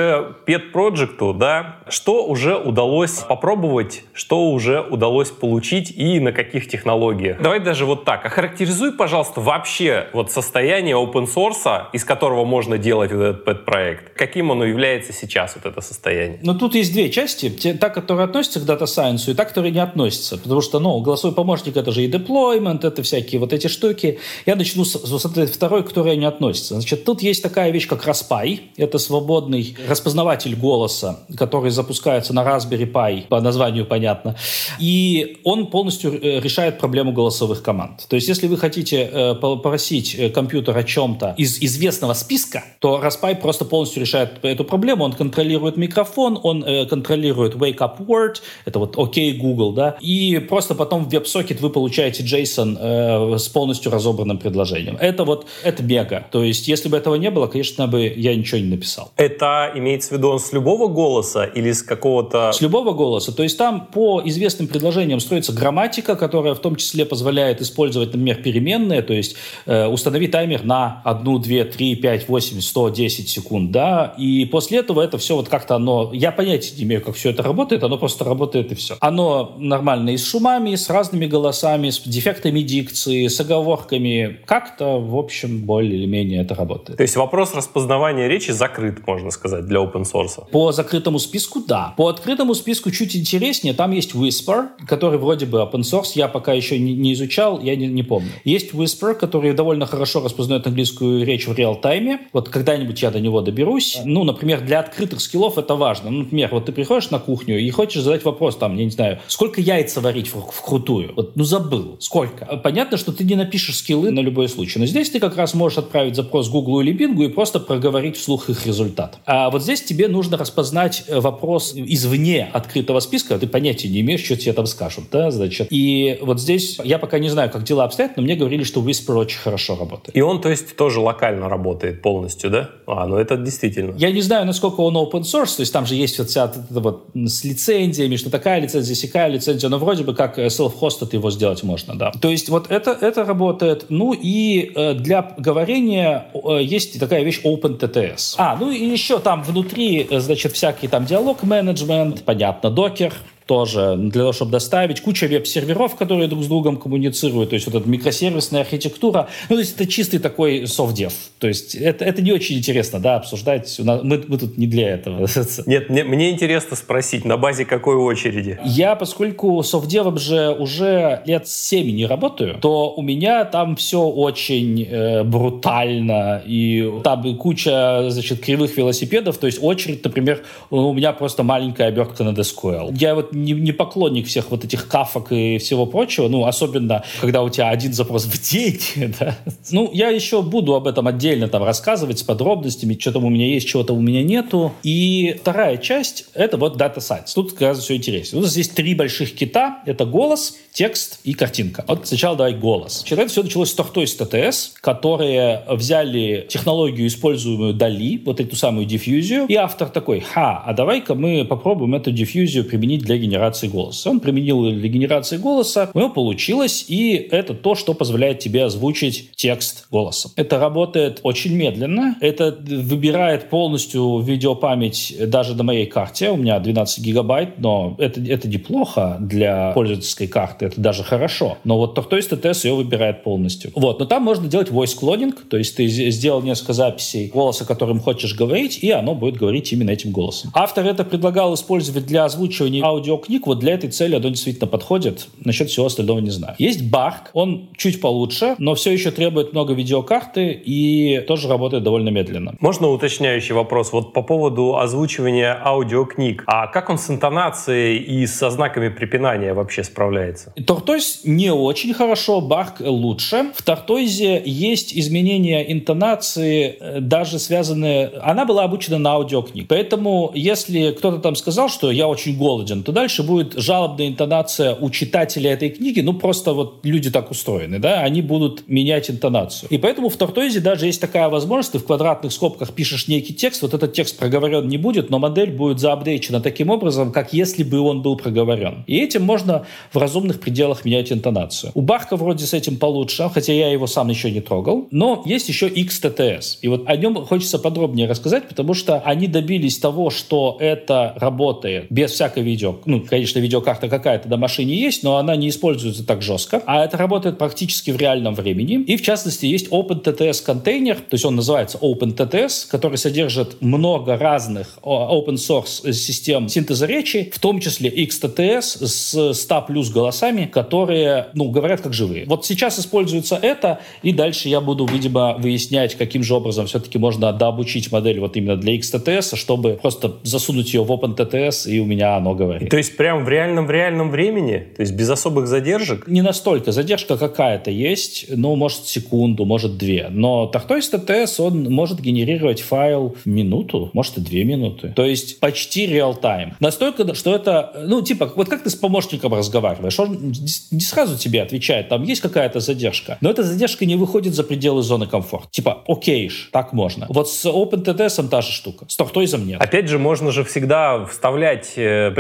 Pet Project, да, что что уже удалось попробовать, что уже удалось получить и на каких технологиях. Давай даже вот так. Охарактеризуй, пожалуйста, вообще вот состояние open source, из которого можно делать вот этот pet-проект. Каким оно является сейчас, вот это состояние? Ну, тут есть две части. Та, которая относится к Data Science, и та, которая не относится. Потому что, ну, голосовой помощник — это же и deployment, это всякие вот эти штуки. Я начну с, с этой второй, которая не относится. Значит, тут есть такая вещь, как Raspy. Это свободный распознаватель голоса, который запускается запускается на Raspberry Pi, по названию понятно, и он полностью э, решает проблему голосовых команд. То есть, если вы хотите э, попросить э, компьютер о чем-то из известного списка, то Raspberry просто полностью решает эту проблему. Он контролирует микрофон, он контролирует wake up word, это вот OK Google, да, и просто потом в WebSocket вы получаете JSON с полностью разобранным предложением. Это вот, это мега. То есть, если бы этого не было, конечно бы я ничего не написал. Это имеется в виду он с любого голоса или с какого-то... С любого голоса. То есть там по известным предложениям строится грамматика, которая в том числе позволяет использовать, например, переменные, то есть э, установи таймер на 1, 2, 3, 5, 8, 100, 10 секунд, да, и после этого это все вот как-то оно... Я понятия не имею, как все это работает, оно просто работает и все. Оно нормально и с шумами, и с разными голосами, с дефектами дикции, с оговорками. Как-то, в общем, более или менее это работает. То есть вопрос распознавания речи закрыт, можно сказать, для open source? По закрытому списку, да. Да, по открытому списку чуть интереснее. Там есть Whisper, который вроде бы open source. Я пока еще не, не изучал, я не, не помню. Есть Whisper, который довольно хорошо распознает английскую речь в реал-тайме. Вот когда-нибудь я до него доберусь. Ну, например, для открытых скиллов это важно. Ну, например, вот ты приходишь на кухню и хочешь задать вопрос, там, я не знаю, сколько яйца варить в, в крутую? Вот, ну, забыл. Сколько? Понятно, что ты не напишешь скиллы на любой случай. Но здесь ты как раз можешь отправить запрос Google или Bing и просто проговорить вслух их результат. А вот здесь тебе нужно распознать э, вопрос извне открытого списка, ты понятия не имеешь, что тебе там скажут, да, значит. И вот здесь я пока не знаю, как дела обстоят, но мне говорили, что Whisper очень хорошо работает. И он, то есть, тоже локально работает полностью, да? А, ну это действительно. Я не знаю, насколько он open source, то есть там же есть вот вся это вот с лицензиями, что такая лицензия, сякая лицензия, но вроде бы как self-hosted его сделать можно, да. То есть вот это, это работает. Ну и э, для говорения э, есть такая вещь OpenTTS. А, ну и еще там внутри, э, значит, всякий там диалог менеджмент, понятно, докер, тоже для того, чтобы доставить. Куча веб-серверов, которые друг с другом коммуницируют. То есть вот эта микросервисная архитектура. Ну, то есть это чистый такой софт-дев. То есть это, это не очень интересно, да, обсуждать. Мы, мы тут не для этого. Нет, мне, мне интересно спросить, на базе какой очереди? Я, поскольку софт-девом же уже лет 7 не работаю, то у меня там все очень э, брутально. И там куча, значит, кривых велосипедов. То есть очередь, например, у меня просто маленькая обертка на SQL. Я вот не, не поклонник всех вот этих кафок и всего прочего. Ну, особенно, когда у тебя один запрос в день. Да? Ну, я еще буду об этом отдельно там рассказывать с подробностями, что там у меня есть, чего-то у меня нету. И вторая часть — это вот Data Science. Тут гораздо все интереснее. У нас есть три больших кита. Это голос, текст и картинка. Вот сначала давай голос. Вчера это все началось с Tortoise TTS, которые взяли технологию, используемую Дали, вот эту самую диффьюзию, и автор такой, ха, а давай-ка мы попробуем эту диффьюзию применить для генерации голоса. Он применил для генерации голоса, у него получилось, и это то, что позволяет тебе озвучить текст голосом. Это работает очень медленно, это выбирает полностью видеопамять даже на моей карте, у меня 12 гигабайт, но это, это неплохо для пользовательской карты, это даже хорошо. Но вот Tortoise TTS ее выбирает полностью. Вот, но там можно делать voice cloning, то есть ты сделал несколько записей голоса, которым хочешь говорить, и оно будет говорить именно этим голосом. Автор это предлагал использовать для озвучивания аудиокниг, вот для этой цели оно действительно подходит. Насчет всего остального не знаю. Есть Bark, он чуть получше, но все еще требует много видеокарты и тоже работает довольно медленно. Можно уточняющий вопрос? Вот по поводу озвучивания аудиокниг. А как он с интонацией и со знаками препинания вообще справляется? Тортойз не очень хорошо, Барк лучше. В Тортойзе есть изменения интонации, э, даже связанные... Она была обучена на аудиокниг. Поэтому, если кто-то там сказал, что я очень голоден, то дальше будет жалобная интонация у читателя этой книги. Ну, просто вот люди так устроены, да, они будут менять интонацию. И поэтому в Тортойзе даже есть такая возможность, ты в квадратных скобках пишешь некий текст, вот этот текст проговорен не будет, но модель будет заапдейчена таким образом, как если бы он был проговорен. И этим можно в разумных пределах менять интонацию. У Барка вроде с этим получше, хотя я его сам еще не трогал. Но есть еще XTTS. И вот о нем хочется подробнее рассказать, потому что они добились того, что это работает без всякой видео. Ну, конечно, видеокарта какая-то на машине есть, но она не используется так жестко. А это работает практически в реальном времени. И, в частности, есть OpenTTS контейнер, то есть он называется OpenTTS, который содержит много разных open source систем синтеза речи, в том числе XTTS с 100 плюс голосами, которые, ну, говорят как живые. Вот сейчас используется это, и дальше я буду, видимо, выяснять, каким же образом все-таки можно дообучить модель вот именно для XTTS, чтобы просто засунуть ее в OpenTTS, и у меня оно говорит. То есть прям в реальном, в реальном времени? То есть без особых задержек? Не настолько. Задержка какая-то есть, ну, может, секунду, может, две. Но Tortoise TTS, он может генерировать файл минуту, может, и две минуты. То есть почти реал-тайм. Настолько, что это, ну, типа, вот как ты с помощником разговариваешь, он не сразу тебе отвечает, там есть какая-то задержка, но эта задержка не выходит за пределы зоны комфорта. Типа, окейш, так можно. Вот с OpenTTS та же штука, с Тортойзом нет. Опять же, можно же всегда вставлять э,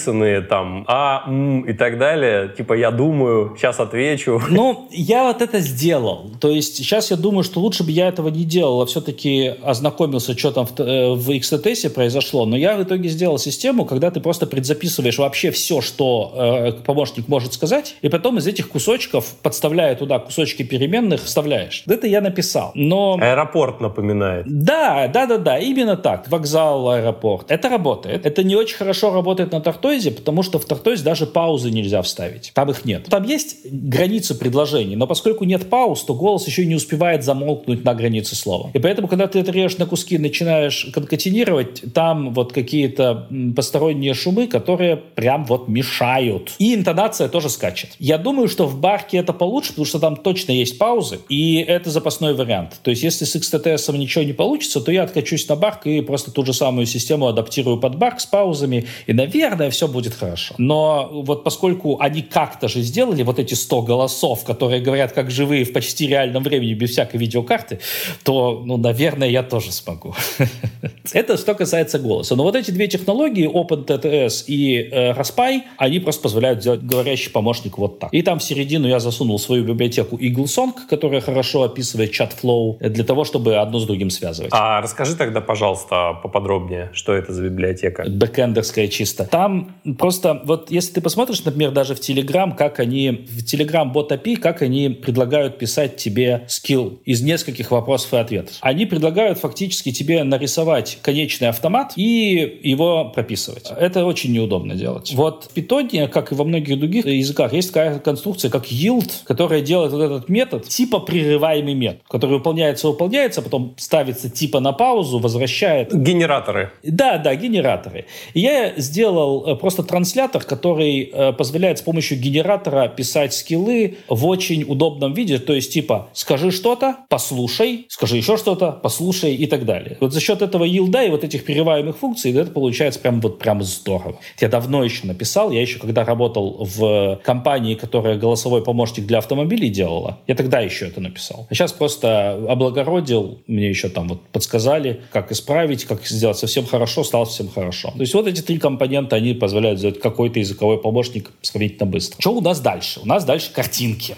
предзаписанные там а, м, и так далее. Типа, я думаю, сейчас отвечу. Ну, я вот это сделал. То есть сейчас я думаю, что лучше бы я этого не делал, а все-таки ознакомился, что там в, э, в XTS произошло. Но я в итоге сделал систему, когда ты просто предзаписываешь вообще все, что э, помощник может сказать, и потом из этих кусочков, подставляя туда кусочки переменных, вставляешь. Это я написал. Но... Аэропорт напоминает. Да, да, да, да, именно так. Вокзал, аэропорт. Это работает. Это не очень хорошо работает на Тартойзе, потому что в Тартойзе даже паузы нельзя вставить. Там их нет. Там есть границы предложений, но поскольку нет пауз, то голос еще не успевает замолкнуть на границе слова. И поэтому, когда ты это режешь на куски, начинаешь конкатинировать, там вот какие-то посторонние шумы, которые прям вот мешают. И интонация тоже скачет. Я думаю, что в барке это получше, потому что там точно есть паузы, и это запасной вариант. То есть, если с XTTS ничего не получится, то я откачусь на барк и просто ту же самую систему адаптирую под барк с паузами, и, наверное, все будет хорошо. Но вот поскольку они как-то же сделали вот эти 100 голосов, которые говорят как живые в почти реальном времени без всякой видеокарты, то, ну, наверное, я тоже смогу. Это что касается голоса. Но вот эти две технологии, OpenTTS и э, Raspi, они просто позволяют сделать говорящий помощник вот так. И там в середину я засунул свою библиотеку EagleSong, которая хорошо описывает чат-флоу, для того, чтобы одно с другим связывать. А расскажи тогда, пожалуйста, поподробнее, что это за библиотека? Бэкэндерская чисто. Там там просто, вот если ты посмотришь, например, даже в Telegram, как они, в Telegram Bot API, как они предлагают писать тебе скилл из нескольких вопросов и ответов. Они предлагают фактически тебе нарисовать конечный автомат и его прописывать. Это очень неудобно делать. Вот в Python, как и во многих других языках, есть такая конструкция, как yield, которая делает вот этот метод, типа прерываемый метод, который выполняется, выполняется, потом ставится типа на паузу, возвращает. Генераторы. Да, да, генераторы. И я сделал э, просто транслятор, который э, позволяет с помощью генератора писать скиллы в очень удобном виде, то есть типа скажи что-то, послушай, скажи еще что-то, послушай и так далее. Вот за счет этого yield и вот этих перерываемых функций это получается прям вот прям здорово. Я давно еще написал, я еще когда работал в компании, которая голосовой помощник для автомобилей делала, я тогда еще это написал. А сейчас просто облагородил, мне еще там вот подсказали, как исправить, как сделать совсем хорошо, стало совсем хорошо. То есть вот эти три компонента, они позволяют сделать какой-то языковой помощник сравнительно быстро. Что у нас дальше? У нас дальше картинки.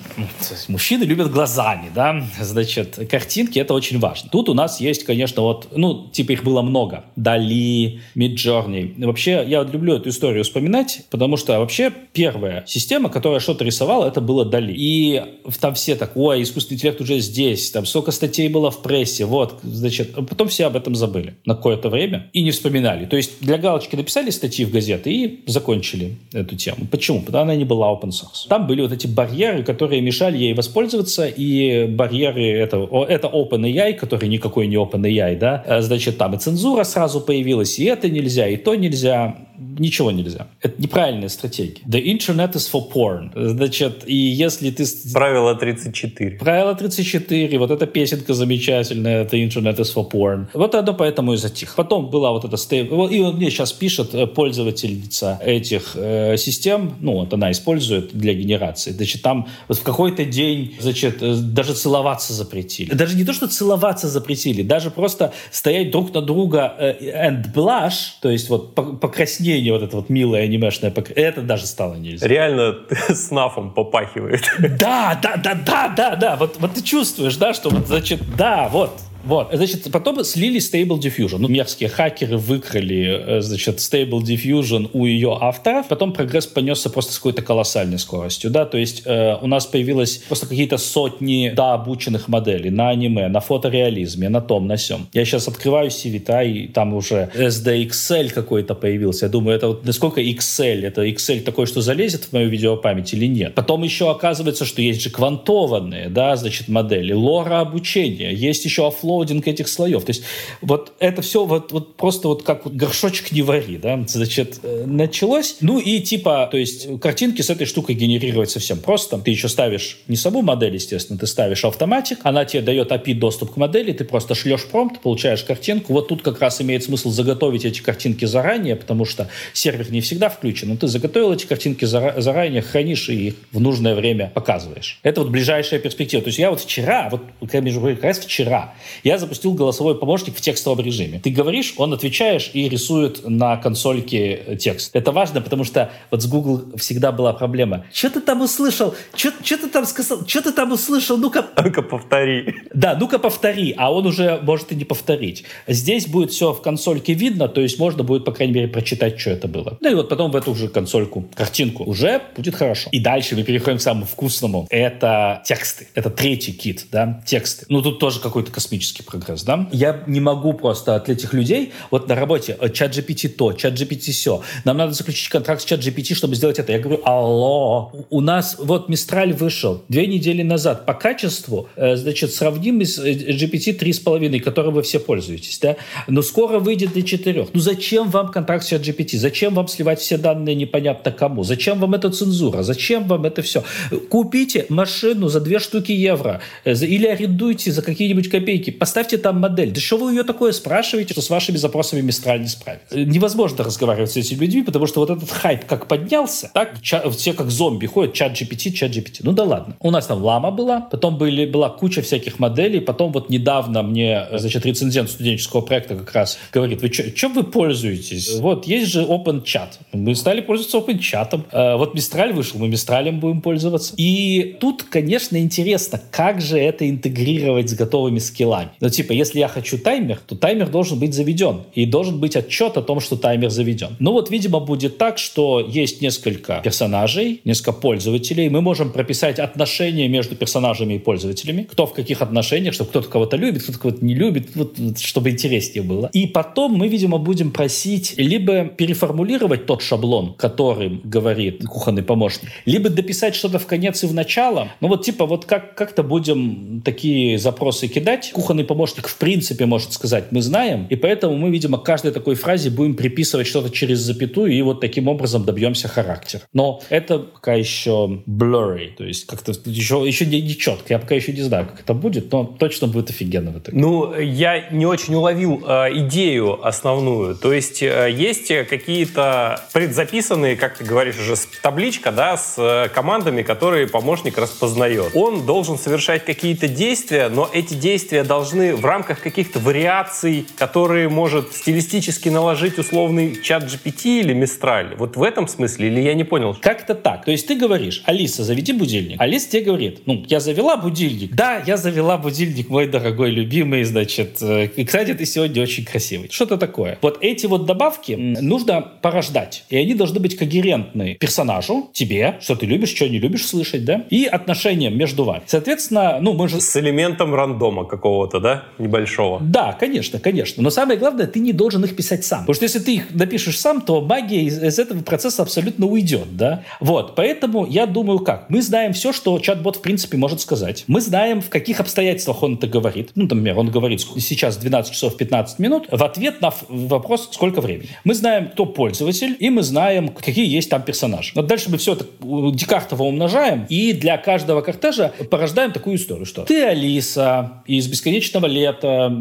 Мужчины любят глазами, да? Значит, картинки — это очень важно. Тут у нас есть, конечно, вот, ну, типа их было много. Дали, Midjourney. Вообще, я люблю эту историю вспоминать, потому что вообще первая система, которая что-то рисовала, это было Дали. И там все так, ой, искусственный интеллект уже здесь, там столько статей было в прессе, вот, значит, а потом все об этом забыли на какое-то время и не вспоминали. То есть для галочки написали статьи в газеты и закончили эту тему. Почему? Потому что она не была open source. Там были вот эти барьеры, которые мешали ей воспользоваться, и барьеры это, это OpenAI, который никакой не OpenAI, да, э, значит, там и цензура сразу появилась, и это нельзя, и то нельзя ничего нельзя. Это неправильная стратегия. The internet is for porn. Значит, и если ты... Правило 34. Правило 34. Вот эта песенка замечательная. The internet is for porn. Вот оно поэтому и затих. Потом была вот эта... И он мне сейчас пишет э, пользовательница этих э, систем. Ну, вот она использует для генерации. Значит, там вот в какой-то день, значит, э, даже целоваться запретили. Даже не то, что целоваться запретили, даже просто стоять друг на друга э, and blush, то есть вот покраснеть изменение вот это вот милое анимешное, это даже стало нельзя. Реально снаффом попахивает. Да, да, да, да, да, да. Вот, вот ты чувствуешь, да, что вот, значит, да, вот, вот. Значит, потом слили Stable Diffusion. Ну, мерзкие хакеры выкрали, э, значит, Stable Diffusion у ее авторов. Потом прогресс понесся просто с какой-то колоссальной скоростью, да, то есть э, у нас появилось просто какие-то сотни, да, обученных моделей на аниме, на фотореализме, на том, на сём. Я сейчас открываю Civitai, и там уже SDXL какой-то появился. Я думаю, это вот насколько XL? Это XL такой, что залезет в мою видеопамять или нет? Потом еще оказывается, что есть же квантованные, да, значит, модели, LoRA обучения, есть еще offload loading этих слоев. То есть вот это все вот, вот просто вот как вот горшочек не вари, да, значит, э, началось. Ну и типа, то есть картинки с этой штукой генерировать совсем просто. Ты еще ставишь не саму модель, естественно, ты ставишь автоматик, она тебе дает API доступ к модели, ты просто шлешь промпт, получаешь картинку. Вот тут как раз имеет смысл заготовить эти картинки заранее, потому что сервер не всегда включен, но ты заготовил эти картинки заранее, хранишь и их в нужное время показываешь. Это вот ближайшая перспектива. То есть я вот вчера, вот как раз вчера, я запустил голосовой помощник в текстовом режиме. Ты говоришь, он отвечаешь и рисует на консольке текст. Это важно, потому что вот с Google всегда была проблема. Что ты там услышал? Что ты там сказал? Что ты там услышал? Ну-ка... Ну-ка повтори. Да, ну-ка повтори, а он уже может и не повторить. Здесь будет все в консольке видно, то есть можно будет, по крайней мере, прочитать, что это было. Ну и вот потом в эту же консольку, картинку. Уже будет хорошо. И дальше мы переходим к самому вкусному. Это тексты. Это третий кит, да, тексты. Ну тут тоже какой-то космический технический прогресс, да? Я не могу просто от этих людей, вот на работе, э, чат GPT то, чат GPT все, нам надо заключить контракт с чат GPT, чтобы сделать это. Я говорю, алло, у нас вот Мистраль вышел две недели назад по качеству, э, значит, сравнимый с э, GPT 3,5, которым вы все пользуетесь, да? Но скоро выйдет до 4. Ну зачем вам контракт с чат GPT? Зачем вам сливать все данные непонятно кому? Зачем вам эта цензура? Зачем вам это все? Купите машину за две штуки евро или арендуйте за какие-нибудь копейки поставьте там модель. Да что вы ее такое спрашиваете, что с вашими запросами Мистраль не справится? Невозможно разговаривать с этими людьми, потому что вот этот хайп как поднялся, так, все как зомби ходят, чат GPT, чат GPT. Ну да ладно. У нас там лама была, потом были, была куча всяких моделей, потом вот недавно мне, значит, рецензент студенческого проекта как раз говорит, вы чем вы пользуетесь? Вот, есть же Open Chat. Мы стали пользоваться Open Chat. Э, вот Мистраль вышел, мы Мистралем будем пользоваться. И тут, конечно, интересно, как же это интегрировать с готовыми скиллами. Но типа, если я хочу таймер, то таймер должен быть заведен. И должен быть отчет о том, что таймер заведен. Ну вот, видимо, будет так, что есть несколько персонажей, несколько пользователей. Мы можем прописать отношения между персонажами и пользователями. Кто в каких отношениях, чтобы кто-то кого-то любит, кто-то кого-то не любит, вот, чтобы интереснее было. И потом мы, видимо, будем просить либо переформулировать тот шаблон, который говорит кухонный помощник, либо дописать что-то в конец и в начало. Ну вот типа вот как, как-то будем такие запросы кидать. Кухонный помощник в принципе может сказать «мы знаем», и поэтому мы, видимо, к каждой такой фразе будем приписывать что-то через запятую, и вот таким образом добьемся характера. Но это пока еще blurry, то есть как-то еще, еще не, не четко. Я пока еще не знаю, как это будет, но точно будет офигенно в итоге. Ну, я не очень уловил э, идею основную. То есть э, есть какие-то предзаписанные, как ты говоришь, уже табличка, да, с э, командами, которые помощник распознает. Он должен совершать какие-то действия, но эти действия должны в рамках каких-то вариаций, которые может стилистически наложить условный чат GPT или Мистраль. Вот в этом смысле, или я не понял? Как это так? То есть ты говоришь, Алиса, заведи будильник. Алиса тебе говорит, ну, я завела будильник. Да, я завела будильник, мой дорогой любимый, значит. Э, и, кстати, ты сегодня очень красивый. Что-то такое. Вот эти вот добавки нужно порождать. И они должны быть когерентны персонажу, тебе, что ты любишь, что не любишь слышать, да, и отношениям между вами. Соответственно, ну, мы же... С элементом рандома какого-то, да, небольшого? Да, конечно, конечно. Но самое главное, ты не должен их писать сам. Потому что если ты их напишешь сам, то магия из, из этого процесса абсолютно уйдет, да. Вот, поэтому я думаю как. Мы знаем все, что чат-бот в принципе может сказать. Мы знаем, в каких обстоятельствах он это говорит. Ну, например, он говорит сейчас 12 часов 15 минут в ответ на вопрос, сколько времени. Мы знаем, кто пользователь, и мы знаем, какие есть там персонажи. Вот дальше мы все это декартово умножаем, и для каждого кортежа порождаем такую историю, что ты Алиса из «Бесконечного лета»,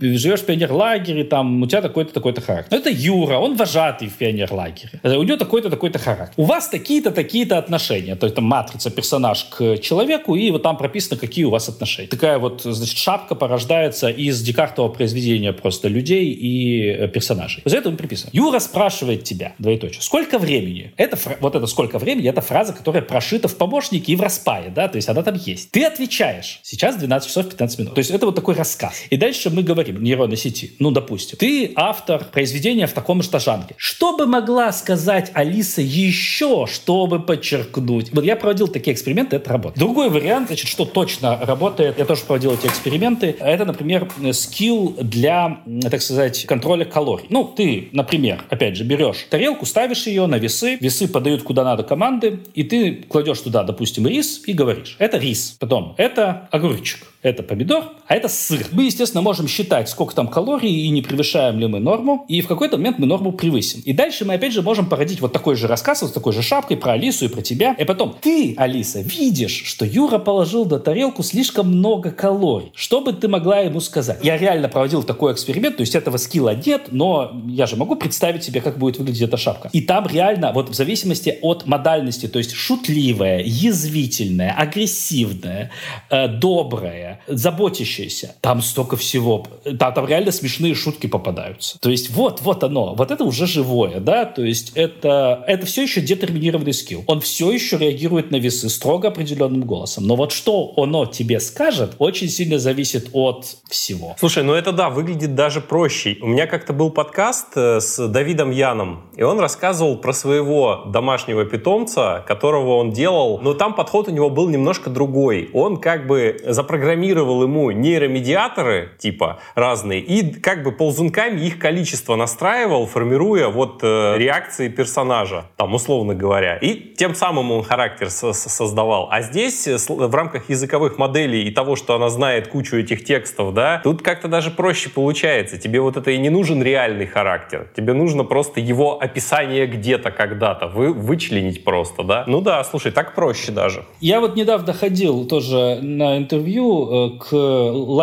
живешь в пионерлагере, там, у тебя такой-то, такой-то характер. Это Юра, он вожатый в пионерлагере. У него такой-то, такой-то характер. У вас такие-то, такие-то отношения. То есть там матрица персонаж к человеку, и вот там прописано, какие у вас отношения. Такая вот, значит, шапка порождается из декартового произведения просто людей и э, персонажей. За это мы приписываем. Юра спрашивает тебя, двоеточие, сколько времени? Это, вот это сколько времени, это фраза, которая прошита в помощнике и в распае, да, то есть она там есть. Ты отвечаешь, сейчас 12 часов 15 минут. То есть это вот такой рассказ. И дальше мы говорим, нейронной сети, ну, допустим, ты автор произведения в таком же жанре. Что бы могла сказать Алиса еще, чтобы подчеркнуть? Вот я проводил такие эксперименты, это работает. Другой вариант, значит, что точно работает, я тоже проводил эти эксперименты, это, например, скилл для, так сказать, контроля калорий. Ну, ты, например, опять же, берешь тарелку, ставишь ее на весы, весы подают куда надо команды, и ты кладешь туда, допустим, рис и говоришь, это рис. Потом, это огурчик это помидор, а это сыр. Мы, естественно, можем считать, сколько там калорий и не превышаем ли мы норму, и в какой-то момент мы норму превысим. И дальше мы, опять же, можем породить вот такой же рассказ, вот с такой же шапкой про Алису и про тебя. И потом, ты, Алиса, видишь, что Юра положил на тарелку слишком много калорий. Что бы ты могла ему сказать? Я реально проводил такой эксперимент, то есть этого скилла нет, но я же могу представить себе, как будет выглядеть эта шапка. И там реально, вот в зависимости от модальности, то есть шутливая, язвительная, агрессивная, э, добрая, заботящаяся. Там столько всего. Там, там реально смешные шутки попадаются. То есть вот, вот оно. Вот это уже живое, да? То есть это, это все еще детерминированный скилл. Он все еще реагирует на весы строго определенным голосом. Но вот что оно тебе скажет, очень сильно зависит от всего. Слушай, ну это да, выглядит даже проще. У меня как-то был подкаст э, с Давидом Яном, и он рассказывал про своего домашнего питомца, которого он делал, но там подход у него был немножко другой. Он как бы запрограммировал программировал ему нейромедиаторы, типа, разные, и как бы ползунками их количество настраивал, формируя вот э, реакции персонажа, там, условно говоря. И тем самым он характер со создавал. А здесь э, в рамках языковых моделей и того, что она знает кучу этих текстов, да, тут как-то даже проще получается. Тебе вот это и не нужен реальный характер. Тебе нужно просто его описание где-то, когда-то, вы, вычленить просто, да. Ну да, слушай, так проще даже. Я вот недавно ходил тоже на интервью Э, к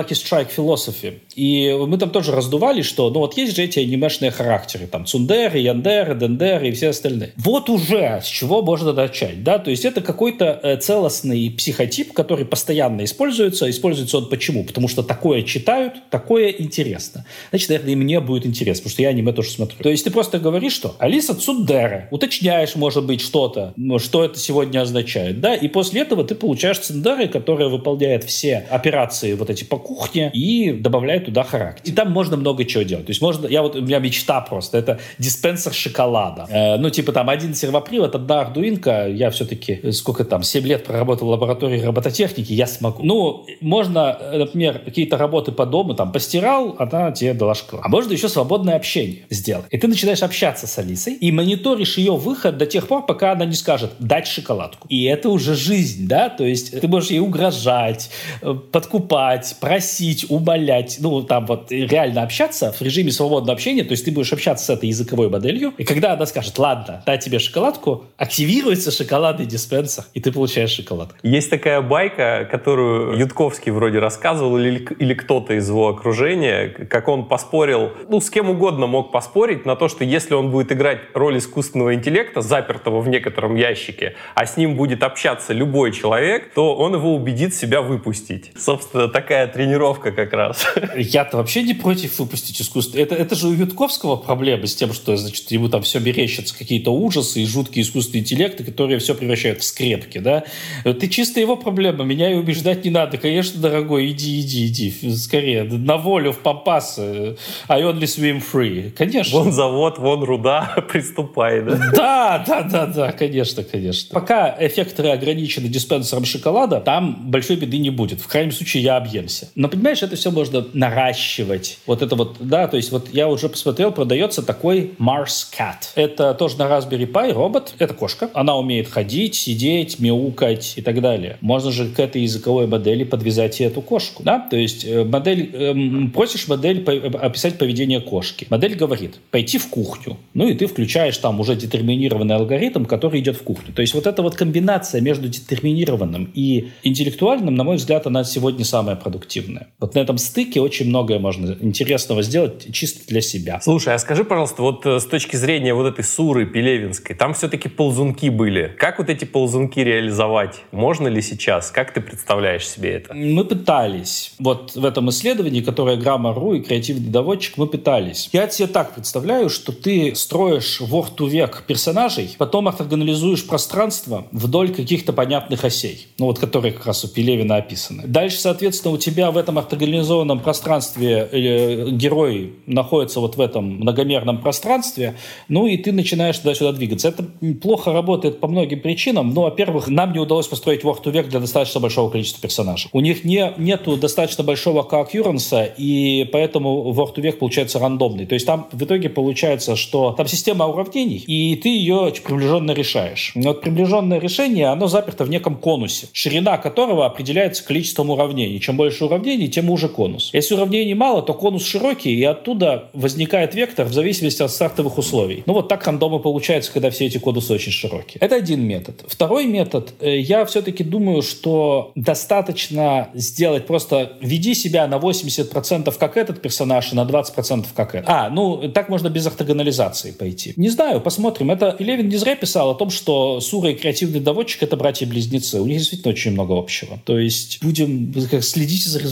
Lucky Strike Philosophy. И мы там тоже раздували, что ну вот есть же эти анимешные характеры, там Цундеры, Яндеры, Дендеры и все остальные. Вот уже с чего можно начать, да, то есть это какой-то э, целостный психотип, который постоянно используется. Используется он почему? Потому что такое читают, такое интересно. Значит, наверное, и мне будет интересно, потому что я аниме тоже смотрю. То есть ты просто говоришь, что Алиса Цундера, уточняешь, может быть, что-то, что это сегодня означает, да, и после этого ты получаешь Цундеры, которая выполняет все операции вот эти покупки, кухне и добавляет туда характер. И там можно много чего делать. То есть можно, я вот, у меня мечта просто, это диспенсер шоколада. Э, ну, типа там один сервопривод, одна ардуинка, я все-таки, э, сколько там, 7 лет проработал в лаборатории робототехники, я смогу. Ну, можно, э, например, какие-то работы по дому, там, постирал, она тебе дала шоколад. А можно еще свободное общение сделать. И ты начинаешь общаться с Алисой и мониторишь ее выход до тех пор, пока она не скажет «дать шоколадку». И это уже жизнь, да? То есть ты можешь ей угрожать, э, подкупать, просить, умолять. Ну, там вот реально общаться в режиме свободного общения. То есть ты будешь общаться с этой языковой моделью. И когда она скажет «ладно, дай тебе шоколадку», активируется шоколадный диспенсер, и ты получаешь шоколадку. Есть такая байка, которую Ютковский вроде рассказывал, или, или кто-то из его окружения, как он поспорил, ну, с кем угодно мог поспорить на то, что если он будет играть роль искусственного интеллекта, запертого в некотором ящике, а с ним будет общаться любой человек, то он его убедит себя выпустить. Собственно, такая тренировка как раз. Я-то вообще не против выпустить искусство. Это, это же у Ютковского проблема с тем, что, значит, ему там все мерещатся какие-то ужасы и жуткие искусственные интеллекты, которые все превращают в скрепки, да? Ты чисто его проблема, меня и убеждать не надо. Конечно, дорогой, иди, иди, иди, скорее, на волю, в пампас. I only swim free. Конечно. Вон завод, вон руда, приступай, да? Да, да, да, да, конечно, конечно. Пока эффекторы ограничены диспенсером шоколада, там большой беды не будет. В крайнем случае я объемся. Но, понимаешь, это все можно наращивать. Вот это вот, да, то есть вот я уже посмотрел, продается такой Mars Cat. Это тоже на Raspberry Pi робот. Это кошка. Она умеет ходить, сидеть, мяукать и так далее. Можно же к этой языковой модели подвязать и эту кошку, да? То есть э, модель, эм, просишь модель описать поведение кошки. Модель говорит, пойти в кухню. Ну и ты включаешь там уже детерминированный алгоритм, который идет в кухню. То есть вот эта вот комбинация между детерминированным и интеллектуальным, на мой взгляд, она сегодня самая продуктивная. Вот на этом стыке очень многое можно интересного сделать чисто для себя. Слушай, а скажи, пожалуйста, вот э, с точки зрения вот этой Суры Пелевинской, там все-таки ползунки были. Как вот эти ползунки реализовать? Можно ли сейчас? Как ты представляешь себе это? Мы пытались. Вот в этом исследовании, которое Грамма.ру и креативный доводчик, мы пытались. Я себе так представляю, что ты строишь word to век персонажей, потом ортогонализуешь пространство вдоль каких-то понятных осей, ну вот которые как раз у Пелевина описаны. Дальше, соответственно, у тебя в этом ортогонализованном пространстве э, герой находится вот в этом многомерном пространстве, ну и ты начинаешь туда-сюда двигаться. Это плохо работает по многим причинам. Ну, во-первых, нам не удалось построить word to век для достаточно большого количества персонажей. У них не, нету достаточно большого коакюренса, и поэтому word to век получается рандомный. То есть там в итоге получается, что там система уравнений, и ты ее приближенно решаешь. Но вот приближенное решение, оно заперто в неком конусе, ширина которого определяется количеством уравнений. Чем больше уравнений, тем уже конус. Если уравнений мало, то конус широкий, и оттуда возникает вектор в зависимости от стартовых условий. Ну вот так рандомы получается, когда все эти конусы очень широкие. Это один метод. Второй метод, э, я все-таки думаю, что достаточно сделать просто веди себя на 80% как этот персонаж и на 20% как этот. А, ну так можно без ортогонализации пойти. Не знаю, посмотрим. Это Левин не зря писал о том, что Сура и креативный доводчик — это братья-близнецы. У них действительно очень много общего. То есть будем следить за результатами.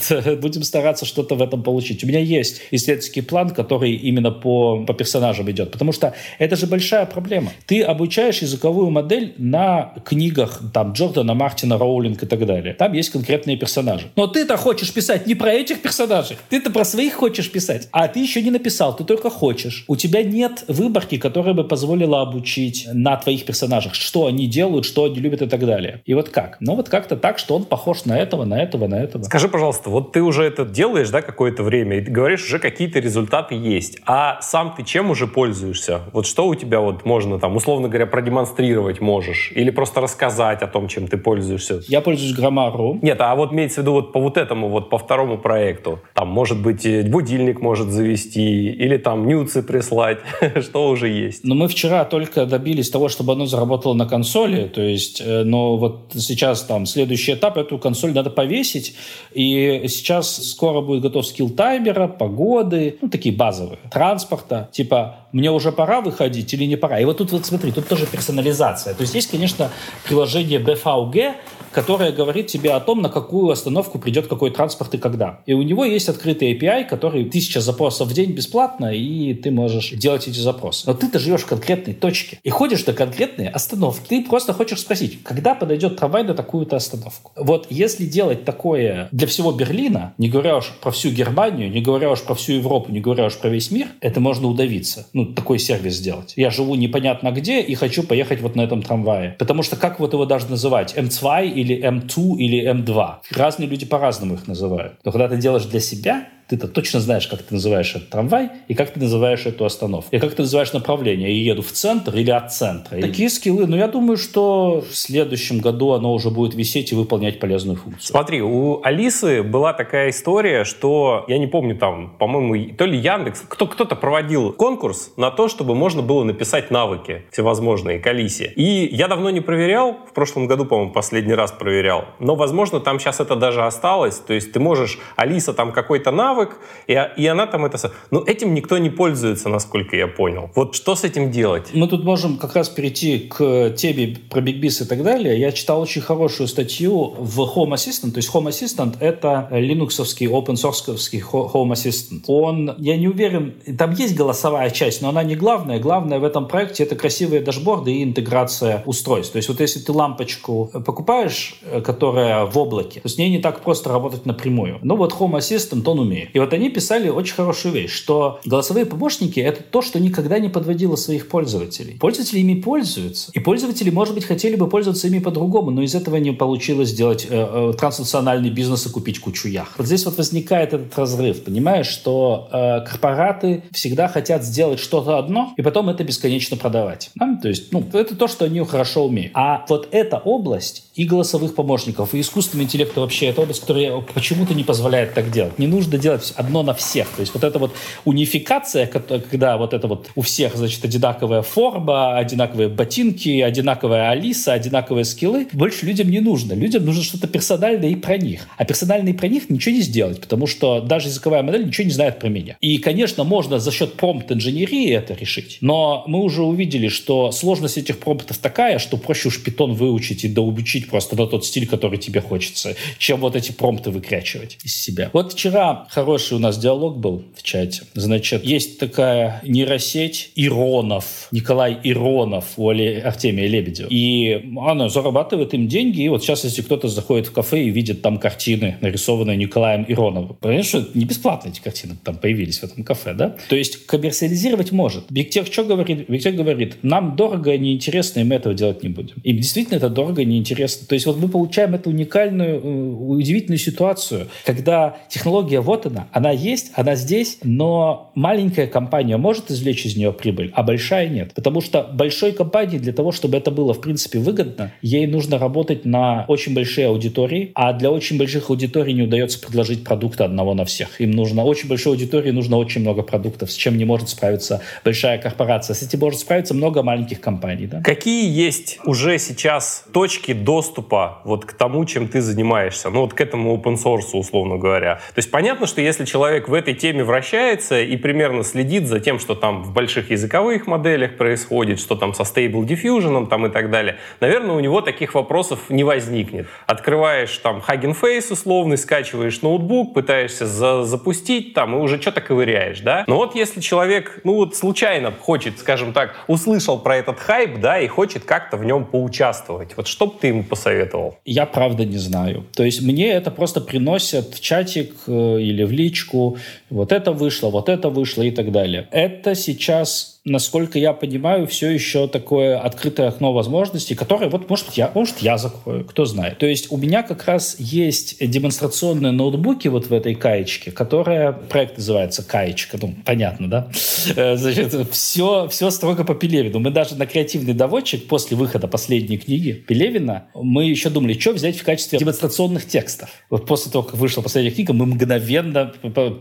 будем стараться что-то в этом получить. У меня есть исследовательский план, который именно по, по персонажам идет. Потому что это же большая проблема. Ты обучаешь языковую модель на книгах там Джордана, Мартина, Роулинг и так далее. Там есть конкретные персонажи. Но ты-то хочешь писать не про этих персонажей. Ты-то про своих хочешь писать. А ты еще не написал, ты только хочешь. У тебя нет выборки, которая бы позволила обучить на твоих персонажах, что они делают, что они любят и так далее. И вот как? Ну вот как-то так, что он похож на этого, на этого, на этого. Скажи, пожалуйста, вот ты уже это делаешь, да, какое-то время, и ты говоришь, уже какие-то результаты есть. А сам ты чем уже пользуешься? Вот что у тебя вот можно там, условно говоря, продемонстрировать можешь? Или просто рассказать о том, чем ты пользуешься? Я пользуюсь Граммару. Нет, а вот имеется в виду вот по вот этому, вот по второму проекту. Там, может быть, э, будильник может завести, или там нюцы прислать, что уже есть. Но мы вчера только добились того, чтобы оно заработало на консоли, то есть, э, но вот сейчас там следующий этап, эту консоль надо повесить, и сейчас скоро будет готов скилл таймера, погоды, ну, такие базовые, транспорта, типа мне уже пора выходить или не пора. И вот тут вот смотри, тут тоже персонализация. То есть есть, конечно, приложение BVG, которое говорит тебе о том, на какую остановку придет какой транспорт и когда. И у него есть открытый API, который тысяча запросов в день бесплатно, и ты можешь делать эти запросы. Но ты-то живешь в конкретной точке и ходишь до конкретной остановки. Ты просто хочешь спросить, когда подойдет трамвай на такую-то остановку. Вот если делать такое для всего Берлина, не говоря уж про всю Германию, не говоря уж про всю Европу, не говоря уж про весь мир, это можно удавиться. Ну, такой сервис сделать. Я живу непонятно где и хочу поехать вот на этом трамвае. Потому что как вот его даже называть? М2 или М2 или М2? Разные люди по-разному их называют. Но когда ты делаешь для себя, ты-то точно знаешь, как ты называешь этот трамвай и как ты называешь эту остановку. И как ты называешь направление. Я еду в центр или от центра. И такие скиллы, ну, я думаю, что в следующем году оно уже будет висеть и выполнять полезную функцию. Смотри, у Алисы была такая история, что, я не помню, там, по-моему, то ли Яндекс, кто, кто-то проводил конкурс на то, чтобы можно было написать навыки всевозможные к Алисе. И я давно не проверял, в прошлом году, по-моему, последний раз проверял, но, возможно, там сейчас это даже осталось, то есть ты можешь, Алиса, там какой-то навык, навык, и, и она там это... Но этим никто не пользуется, насколько я понял. Вот что с этим делать? Мы тут можем как раз перейти к теме про BigBiz и так далее. Я читал очень хорошую статью в Home Assistant. То есть Home Assistant — это линуксовский, open source Home Assistant. Он, я не уверен, там есть голосовая часть, но она не главная. Главное в этом проекте — это красивые дашборды и интеграция устройств. То есть вот если ты лампочку покупаешь, э, которая в облаке, то с ней не так просто работать напрямую. Ну вот Home Assistant, он умеет. И вот они писали очень хорошую вещь, что голосовые помощники — это то, что никогда не подводило своих пользователей. Пользователи ими пользуются. И пользователи, может быть, хотели бы пользоваться ими по-другому, но из этого не получилось сделать э, э, транснациональный бизнес и купить кучу яхт. Вот здесь вот возникает этот разрыв, понимаешь, что э, корпораты всегда хотят сделать что-то одно, и потом это бесконечно продавать. Да? То есть, ну, это то, что они хорошо умеют. А вот эта область и голосовых помощников, и искусственного интеллекта вообще, это область, которая почему-то не позволяет так делать. Не нужно делать делать одно на всех. То есть вот эта вот унификация, когда вот это вот у всех, значит, одинаковая форма, одинаковые ботинки, одинаковая Алиса, одинаковые скиллы, больше людям не нужно. Людям нужно что-то персональное и про них. А персонально и про них ничего не сделать, потому что даже языковая модель ничего не знает про меня. И, конечно, можно за счет промпт-инженерии это решить, но мы уже увидели, что сложность этих промптов такая, что проще уж питон выучить и доучить просто на тот стиль, который тебе хочется, чем вот эти промпты выкрячивать из себя. Вот вчера хороший у нас диалог был в чате. Значит, есть такая нейросеть Иронов, Николай Иронов у Артемия Лебедева. И она зарабатывает им деньги. И вот сейчас, если кто-то заходит в кафе и видит там картины, нарисованные Николаем Ироновым, понимаешь, что не бесплатно эти картины там появились в этом кафе, да? То есть коммерциализировать может. Бигтех что говорит? Бигтех говорит, нам дорого, неинтересно, и мы этого делать не будем. Им действительно это дорого, неинтересно. То есть вот мы получаем эту уникальную, э, удивительную ситуацию, когда технология вот она, выгодна. Она есть, она здесь, но маленькая компания может извлечь из нее прибыль, а большая нет. Потому что большой компании для того, чтобы это было в принципе выгодно, ей нужно работать на очень большие аудитории, а для очень больших аудиторий не удается предложить продукты одного на всех. Им нужно очень большой аудитории, нужно очень много продуктов, с чем не может справиться большая корпорация. С этим может справиться много маленьких компаний. Да? Какие есть уже сейчас точки доступа вот к тому, чем ты занимаешься? Ну вот к этому open source, условно говоря. То есть понятно, что если человек в этой теме вращается и примерно следит за тем, что там в больших языковых моделях происходит, что там со Stable Diffusion там и так далее, наверное, у него таких вопросов не возникнет. Открываешь там Hugging Face условный, скачиваешь ноутбук, пытаешься за запустить там и уже что-то ковыряешь, да? Но вот если человек, ну вот случайно хочет, скажем так, услышал про этот хайп, да, и хочет как-то в нем поучаствовать, вот что бы ты ему посоветовал? Я правда не знаю. То есть мне это просто приносят в чатик э, или в личку, вот это вышло, вот это вышло и так далее. Это сейчас насколько я понимаю, все еще такое открытое окно возможностей, которое, вот, может, я, может, я закрою, кто знает. То есть у меня как раз есть демонстрационные ноутбуки вот в этой каечке, которая, проект называется каечка, ну, понятно, да? Э, значит, все, все строго по Пелевину. Мы даже на креативный доводчик после выхода последней книги Пелевина, мы еще думали, что взять в качестве демонстрационных текстов. Вот после того, как вышла последняя книга, мы мгновенно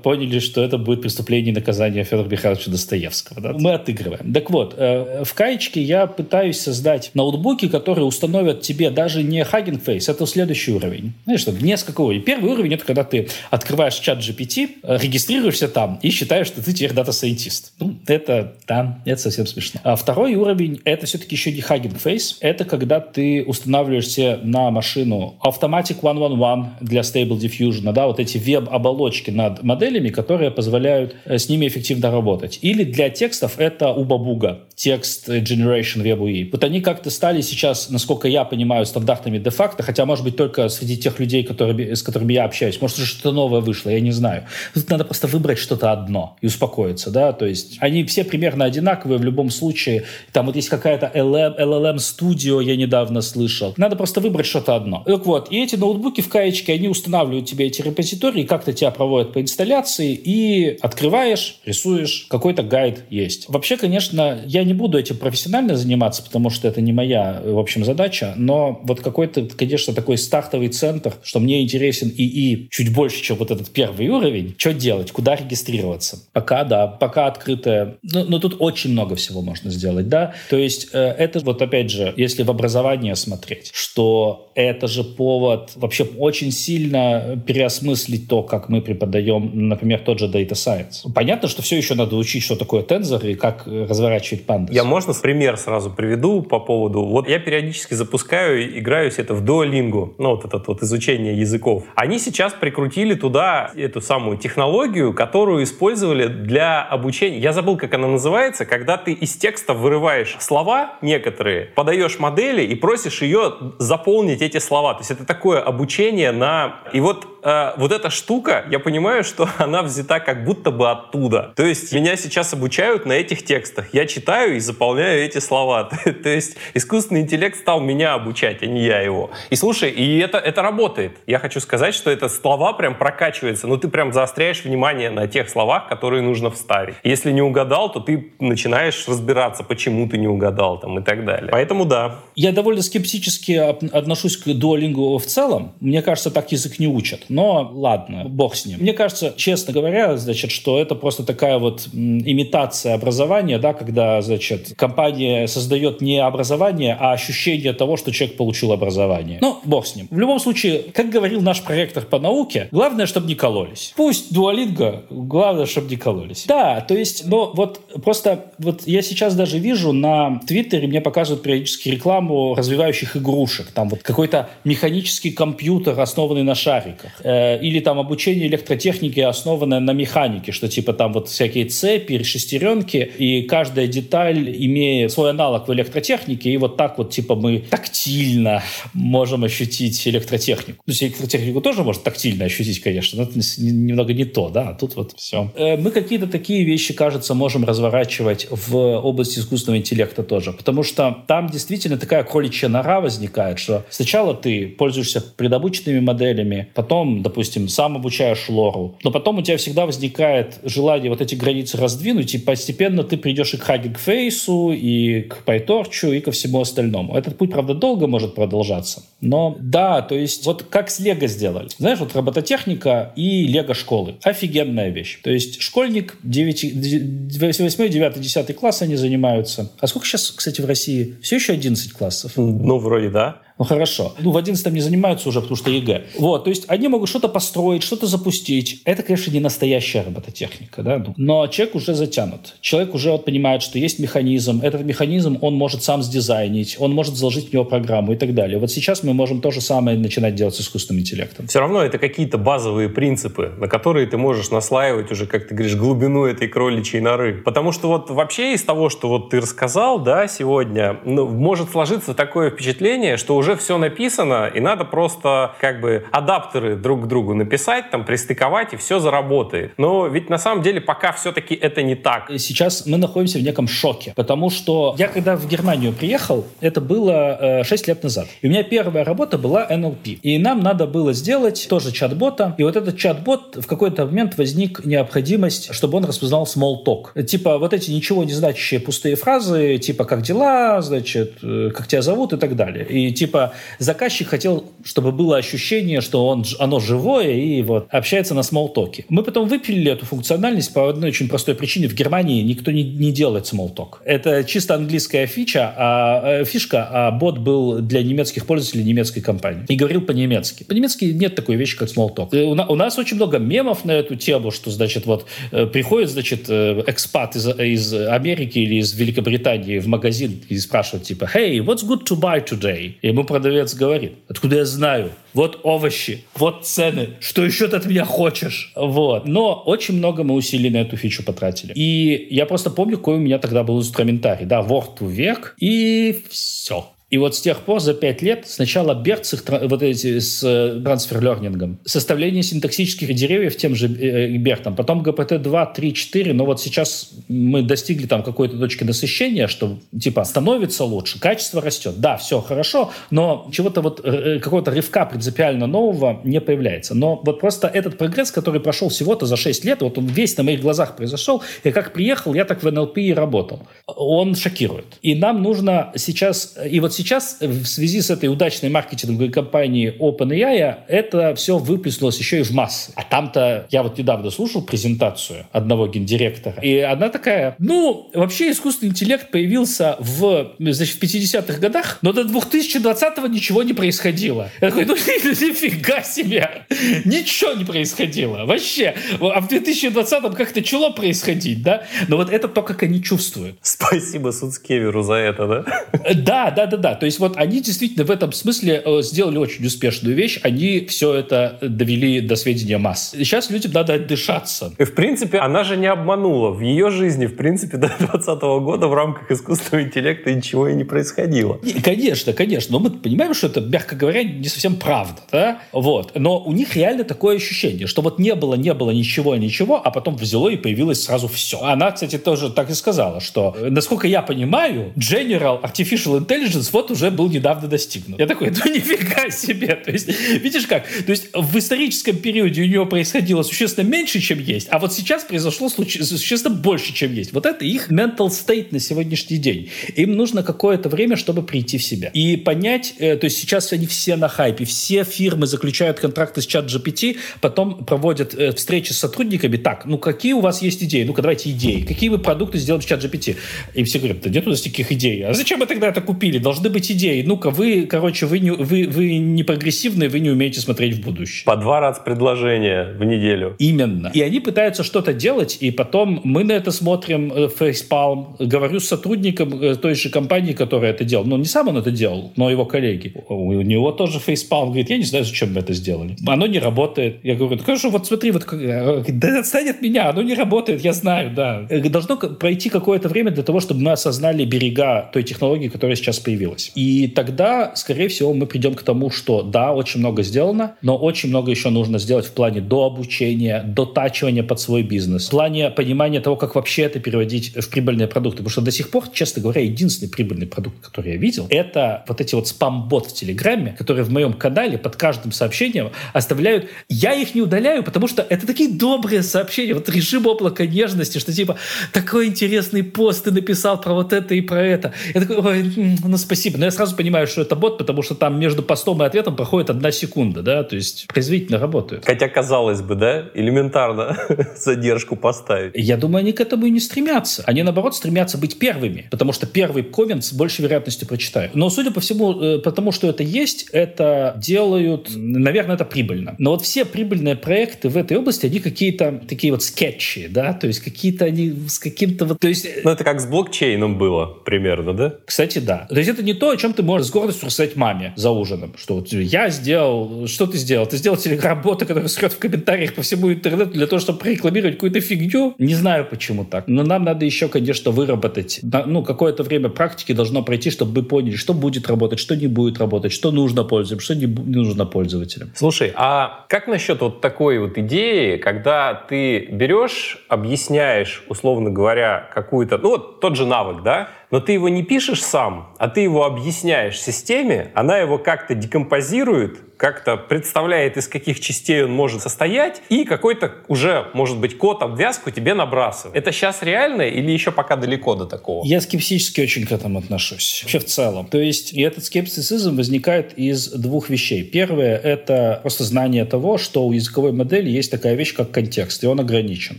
поняли, что это будет преступление и наказание Федора Михайловича Достоевского. Да? Мы от отыгрываем. Так вот, э, в каечке я пытаюсь создать ноутбуки, которые установят тебе даже не Hugging Face, это следующий уровень. Знаешь, что несколько уровней. Первый уровень — это когда ты открываешь ChatGPT, регистрируешься там и считаешь, что ты теперь data scientist. Ну, это, да, это совсем смешно. А второй уровень — это все-таки еще не Hugging Face. Это когда ты устанавливаешь себе на машину Automatic 1111 для Stable Diffusion, да, вот эти веб-оболочки над моделями, которые позволяют э, с ними эффективно работать. Или для текстов это у Бабуга, текст Generation Web UI. Вот они как-то стали сейчас, насколько я понимаю, стандартами де-факто, хотя, может быть, только среди тех людей, которые, с которыми я общаюсь. Может, что-то новое вышло, я не знаю. Тут надо просто выбрать что-то одно и успокоиться, да, то есть они все примерно одинаковые в любом случае. Там вот есть какая-то LLM Studio, я недавно слышал. Надо просто выбрать что-то одно. Так вот, и эти ноутбуки в каечке, они устанавливают тебе эти репозитории, как-то тебя проводят по инсталляции, и открываешь, рисуешь, какой-то гайд есть. Вообще, конечно, я не буду этим профессионально заниматься, потому что это не моя, в общем, задача, но вот какой-то, конечно, такой стартовый центр, что мне интересен ИИ чуть больше, чем вот этот первый уровень, что делать, куда регистрироваться. Пока, да, пока открытое. Но, но тут очень много всего можно сделать, да. То есть э, это вот опять же, если в образование смотреть, что это же повод вообще очень сильно переосмыслить то, как мы преподаем, например, тот же Data Science. Понятно, что все еще надо учить, что такое тензор и как разворачивать панdas. Я можно пример сразу приведу по поводу... Вот я периодически запускаю, играюсь это в Duolingo, ну вот это вот изучение языков. Они сейчас прикрутили туда эту самую технологию, которую использовали для обучения. Я забыл, как она называется, когда ты из текста вырываешь слова некоторые, подаешь модели и просишь ее заполнить эти слова. То есть это такое обучение на... И вот э, вот эта штука, я понимаю, что она взята как будто бы оттуда. То есть меня сейчас обучают на этих текстах. Я читаю и заполняю эти слова. То есть искусственный интеллект стал меня обучать, а не я его. И слушай, и это, это работает. Я хочу сказать, что это слова прям прокачиваются. Ну, ты прям заостряешь внимание на тех словах, которые нужно вставить. Если не угадал, то ты начинаешь разбираться, почему ты не угадал там и так далее. Поэтому да. Я довольно скептически отношусь к Duolingo в целом. Мне кажется, так язык не учат. Но ладно, бог с ним. Мне кажется, честно говоря, значит, что это просто такая вот имитация образования, да, когда, значит, компания создает не образование, а ощущение того, что человек получил образование. Ну, бог с ним. В любом случае, как говорил наш проректор по науке, главное, чтобы не кололись. Пусть Duolingo, главное, чтобы не кололись. Да, то есть, но вот просто вот я сейчас даже вижу на Твиттере, мне показывают периодически рекламу развивающих игрушек. Там вот какой-то механический компьютер, основанный на шариках. Э, или там обучение электротехники, основанное на механике, что типа там вот всякие цепи, шестеренки, и каждая деталь имеет свой аналог в электротехнике, и вот так вот типа мы тактильно можем ощутить электротехнику. То есть электротехнику тоже можно тактильно ощутить, конечно, но это немного не то, да, а тут вот все. Э, мы какие-то такие вещи, кажется, можем разворачивать в области искусственного интеллекта тоже, потому что там действительно такая кроличья нора возникает, что сначала ты пользуешься предобученными моделями, потом, допустим, сам обучаешь лору, но потом у тебя всегда возникает желание вот эти границы раздвинуть, и постепенно ты придешь и к Hugging Face, и к PyTorch, и ко всему остальному. Этот путь, правда, долго может продолжаться, но да, то есть вот как с Лего сделали. Знаешь, вот робототехника и Лего школы. Офигенная вещь. То есть школьник 9, 8, 9, 10 класс они занимаются. А сколько сейчас, кстати, в России? Все еще 11 классов? Ну, вроде да. Ну хорошо. Ну в 11 не занимаются уже, потому что ЕГЭ. Вот, то есть они могут что-то построить, что-то запустить. Это, конечно, не настоящая робототехника, да, ну. но человек уже затянут. Человек уже вот понимает, что есть механизм. Этот механизм он может сам сдизайнить, он может заложить в него программу и так далее. Вот сейчас мы можем то же самое начинать делать с искусственным интеллектом. Все равно это какие-то базовые принципы, на которые ты можешь наслаивать уже, как ты говоришь, глубину этой кроличьей норы. Потому что вот вообще из того, что вот ты рассказал, да, сегодня, ну, может сложиться такое впечатление, что уже все написано, и надо просто как бы адаптеры друг к другу написать, там, пристыковать, и все заработает. Но ведь на самом деле пока все-таки это не так. Сейчас мы находимся в неком шоке, потому что я когда в Германию приехал, это было э, 6 лет назад. И у меня первая работа была NLP. И нам надо было сделать тоже чат-бота. И вот этот чат-бот в какой-то момент возник необходимость, чтобы он распознал small talk. Типа вот эти ничего не значащие пустые фразы, типа как дела, значит, э, как тебя зовут и так далее. И типа типа, заказчик хотел, чтобы было ощущение, что он, оно живое и вот общается на смолтоке. Мы потом выпилили эту функциональность по одной очень простой причине. В Германии никто не, не делает смолток. Это чисто английская фича, а, э, фишка, а бот был для немецких пользователей немецкой компании. И говорил по-немецки. По-немецки нет такой вещи, как смолток. У, у нас очень много мемов на эту тему, что, значит, вот э, приходит, значит, э, экспат из, из Америки или из Великобритании в магазин и спрашивает, типа, «Hey, what's good to buy today?» И ему продавец говорит, «Откуда я знаю? Вот овощи, вот цены, что еще ты от меня хочешь?» Вот. Но очень много мы усилий на эту фичу потратили. И я просто помню, какой у меня тогда был инструментарий. Да, Word век, и все. И вот с тех пор за пять лет сначала Берт с вот эти с э, трансфер-лернингом, составление синтаксических деревьев тем же э, Бертом, потом ГПТ 2, 3, 4, но вот сейчас мы достигли там какой-то точки насыщения, что типа становится лучше, качество растет. Да, все хорошо, но чего-то вот э, какого-то рывка принципиально нового не появляется. Но вот просто этот прогресс, который прошел всего-то за 6 лет, вот он весь на моих глазах произошел, и как приехал, я так в НЛП и работал. Он шокирует. И нам нужно сейчас, и вот сейчас сейчас в связи с этой удачной маркетинговой кампанией OpenAI это все выплеснулось еще и в массы. А там-то я вот недавно слушал презентацию одного гендиректора, и она такая, ну, вообще искусственный интеллект появился в, значит, в 50-х годах, но до 2020-го ничего не происходило. Я такой, ну, нифига себе! Ничего не происходило. Вообще. А в 2020-м как-то начало происходить, да? Но вот это то, как они чувствуют. Спасибо Суцкеверу за это, да? Да, да, да, да. То есть вот они действительно в этом смысле э, сделали очень успешную вещь. Они все это довели до сведения масс. Сейчас людям надо отдышаться. И в принципе, она же не обманула. В ее жизни, в принципе, до 2020 года в рамках искусственного интеллекта ничего и не происходило. И, конечно, конечно. Но мы понимаем, что это, мягко говоря, не совсем правда. Да? Вот. Но у них реально такое ощущение, что вот не было, не было ничего, ничего, а потом взяло и появилось сразу все. Она, кстати, тоже так и сказала, что, э, насколько я понимаю, General Artificial Intelligence вот вот уже был недавно достигнут. Я такой, ну нифига себе. То есть, видишь как? То есть в историческом периоде у него происходило существенно меньше, чем есть, а вот сейчас произошло существенно больше, чем есть. Вот это их mental state на сегодняшний день. Им нужно какое-то время, чтобы прийти в себя. И понять, э, то есть сейчас они все на хайпе, все фирмы заключают контракты с чат GPT, потом проводят э, встречи с сотрудниками. Так, ну какие у вас есть идеи? Ну-ка давайте идеи. Какие вы продукты сделаете в чат GPT? И все говорят, да нет у нас таких идей. А зачем мы тогда это купили? Должны быть идеи. Ну-ка, вы, короче, вы не, вы, вы не прогрессивные, вы не умеете смотреть в будущее. По два раза предложения в неделю. Именно. И они пытаются что-то делать, и потом мы на это смотрим, э, фейспалм. Говорю с сотрудником э, той же компании, которая это делал. Ну, не сам он это делал, но его коллеги. У него тоже фейспалм. Говорит, я не знаю, зачем мы это сделали. Оно не работает. Я говорю, ну, хорошо, вот смотри, вот, э, да отстань от меня, оно не работает, я знаю, да. Должно пройти какое-то время для того, чтобы мы осознали берега той технологии, которая сейчас появилась делать. И тогда, скорее всего, мы придем к тому, что да, очень много сделано, но очень много еще нужно сделать в плане до обучения, до тачивания под свой бизнес, в плане понимания того, как вообще это переводить в прибыльные продукты. Потому что до сих пор, честно говоря, единственный прибыльный продукт, который я видел, это вот эти вот спам-бот в Телеграме, которые в моем канале под каждым сообщением оставляют. Я их не удаляю, потому что это такие добрые сообщения. Вот режим облака нежности, что типа такой интересный пост ты написал про вот это и про это. Я такой, ой, ну спасибо спасибо. Но я сразу понимаю, что это бот, потому что там между постом и ответом проходит одна секунда, да, то есть производительно работают. Хотя, казалось бы, да, элементарно задержку поставить. Я думаю, они к этому и не стремятся. Они, наоборот, стремятся быть первыми, потому что первый коммент с большей вероятностью прочитают. Но, судя по всему, э, потому что это есть, это делают, наверное, это прибыльно. Но вот все прибыльные проекты в этой области, они какие-то такие вот скетчи, да, то есть какие-то они с каким-то вот, то есть... Ну, это как с блокчейном было примерно, да? Кстати, да. То есть это не то, о чем ты можешь с гордостью рассказать маме за ужином. Что вот я сделал, что ты сделал? Ты сделал телеграм-бота, который срет в комментариях по всему интернету для того, чтобы рекламировать какую-то фигню. Не знаю, почему так. Но нам надо еще, конечно, выработать. Ну, какое-то время практики должно пройти, чтобы мы поняли, что будет работать, что не будет работать, что нужно пользователям, что не нужно пользователям. Слушай, а как насчет вот такой вот идеи, когда ты берешь, объясняешь, условно говоря, какую-то, ну вот тот же навык, да, но ты его не пишешь сам, а ты его объясняешь системе, она его как-то декомпозирует, как-то представляет, из каких частей он может состоять, и какой-то уже, может быть, код, обвязку тебе набрасывает. Это сейчас реально или еще пока далеко до такого? Я скептически очень к этому отношусь. Вообще в целом. То есть и этот скептицизм возникает из двух вещей. Первое — это просто знание того, что у языковой модели есть такая вещь, как контекст, и он ограничен.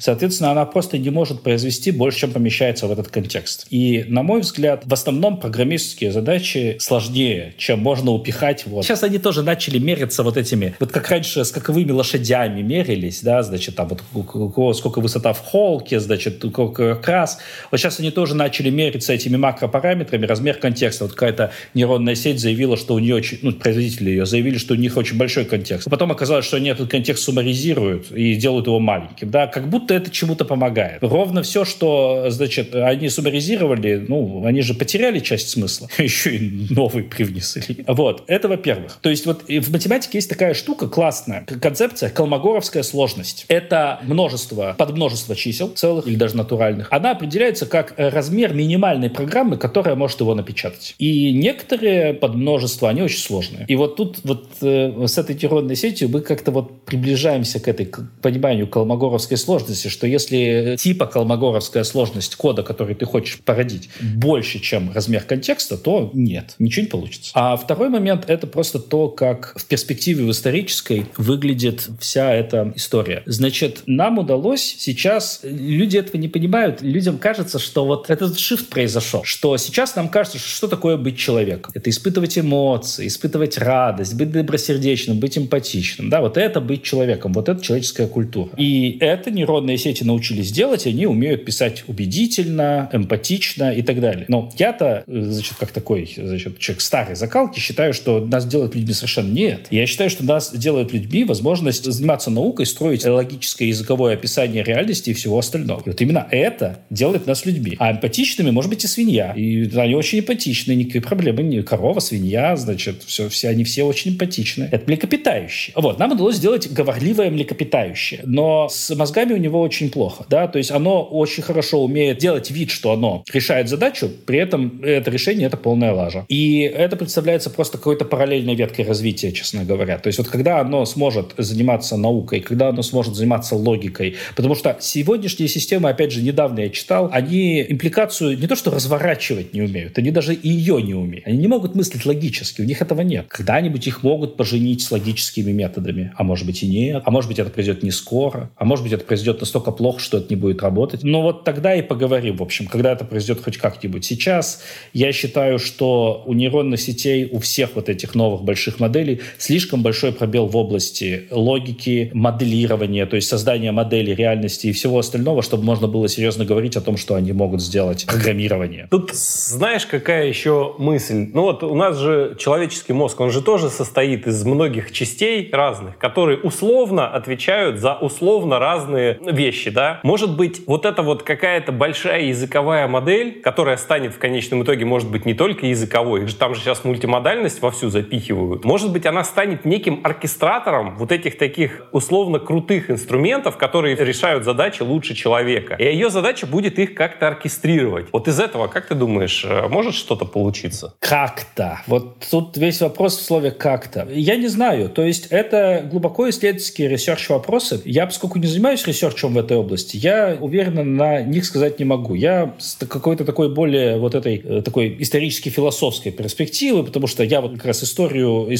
Соответственно, она просто не может произвести больше, чем помещается в этот контекст. И, на мой взгляд, в основном программистские задачи сложнее, чем можно упихать. Вот. Сейчас они тоже начали мерятся вот этими, вот как раньше с каковыми лошадями мерились, да, значит, там вот сколько высота в холке, значит, сколько крас. Вот сейчас они тоже начали мериться этими макропараметрами, размер контекста. Вот какая-то нейронная сеть заявила, что у нее, очень, ну, производители ее заявили, что у них очень большой контекст. Потом оказалось, что они этот контекст суммаризируют и делают его маленьким, да, как будто это чему-то помогает. Ровно все, что, значит, они суммаризировали, ну, они же потеряли часть смысла, еще и новый привнесли. Вот, это во-первых. То есть вот математике есть такая штука классная, концепция колмогоровская сложность. Это множество, подмножество чисел, целых или даже натуральных. Она определяется как размер минимальной программы, которая может его напечатать. И некоторые подмножества, они очень сложные. И вот тут вот э, с этой нейронной сетью мы как-то вот приближаемся к этой к пониманию колмогоровской сложности, что если типа колмогоровская сложность кода, который ты хочешь породить, больше, чем размер контекста, то нет, ничего не получится. А второй момент — это просто то, как в перспективе в исторической выглядит вся эта история. Значит, нам удалось сейчас, люди этого не понимают, людям кажется, что вот этот shift произошел, что сейчас нам кажется, что, что такое быть человеком. Это испытывать эмоции, испытывать радость, быть добросердечным, быть эмпатичным. Да, вот это быть человеком, вот это человеческая культура. И это нейронные сети научились делать, они умеют писать убедительно, эмпатично и так далее. Но я-то, значит, как такой значит, человек старой закалки, считаю, что нас делают людьми совершенно нет. Я считаю, что нас делают людьми возможность заниматься наукой, строить логическое языковое описание реальности и всего остального. И вот именно это делает нас людьми. А эмпатичными может быть и свинья. И они очень эмпатичны, никакой проблемы не корова, свинья, значит, все, все, они все очень эмпатичны. Это млекопитающие. Вот, нам удалось сделать говорливое млекопитающее, но с мозгами у него очень плохо, да, то есть оно очень хорошо умеет делать вид, что оно решает задачу, при этом это решение — это полная лажа. И это представляется просто какой-то параллельной веткой развития, честно говоря. То есть вот когда оно сможет заниматься наукой, когда оно сможет заниматься логикой, потому что сегодняшние системы, опять же, недавно я читал, они импликацию не то что разворачивать не умеют, они даже и ее не умеют. Они не могут мыслить логически, у них этого нет. Когда-нибудь их могут поженить с логическими методами, а может быть и нет, а может быть это произойдет не скоро, а может быть это произойдет настолько плохо, что это не будет работать. Но вот тогда и поговорим, в общем, когда это произойдет хоть как-нибудь. Сейчас я считаю, что у нейронных сетей, у всех вот этих новых больших моделей слишком большой пробел в области логики, моделирования, то есть создания модели реальности и всего остального, чтобы можно было серьезно говорить о том, что они могут сделать программирование. Тут знаешь, какая еще мысль? Ну вот у нас же человеческий мозг, он же тоже состоит из многих частей разных, которые условно отвечают за условно разные вещи, да? Может быть, вот это вот какая-то большая языковая модель, которая станет в конечном итоге, может быть, не только языковой, там же сейчас мультимодальность вовсю запихивают. Может быть, она станет неким оркестратором вот этих таких условно крутых инструментов, которые решают задачи лучше человека. И ее задача будет их как-то оркестрировать. Вот из этого, как ты думаешь, э, может что-то получиться? Как-то. Вот тут весь вопрос в слове «как-то». Я не знаю. То есть это глубоко исследовательские research вопросы. Я, поскольку не занимаюсь research ем в этой области, я уверенно на них сказать не могу. Я с какой-то такой более вот этой э, такой исторически-философской перспективы, потому что я вот как раз историю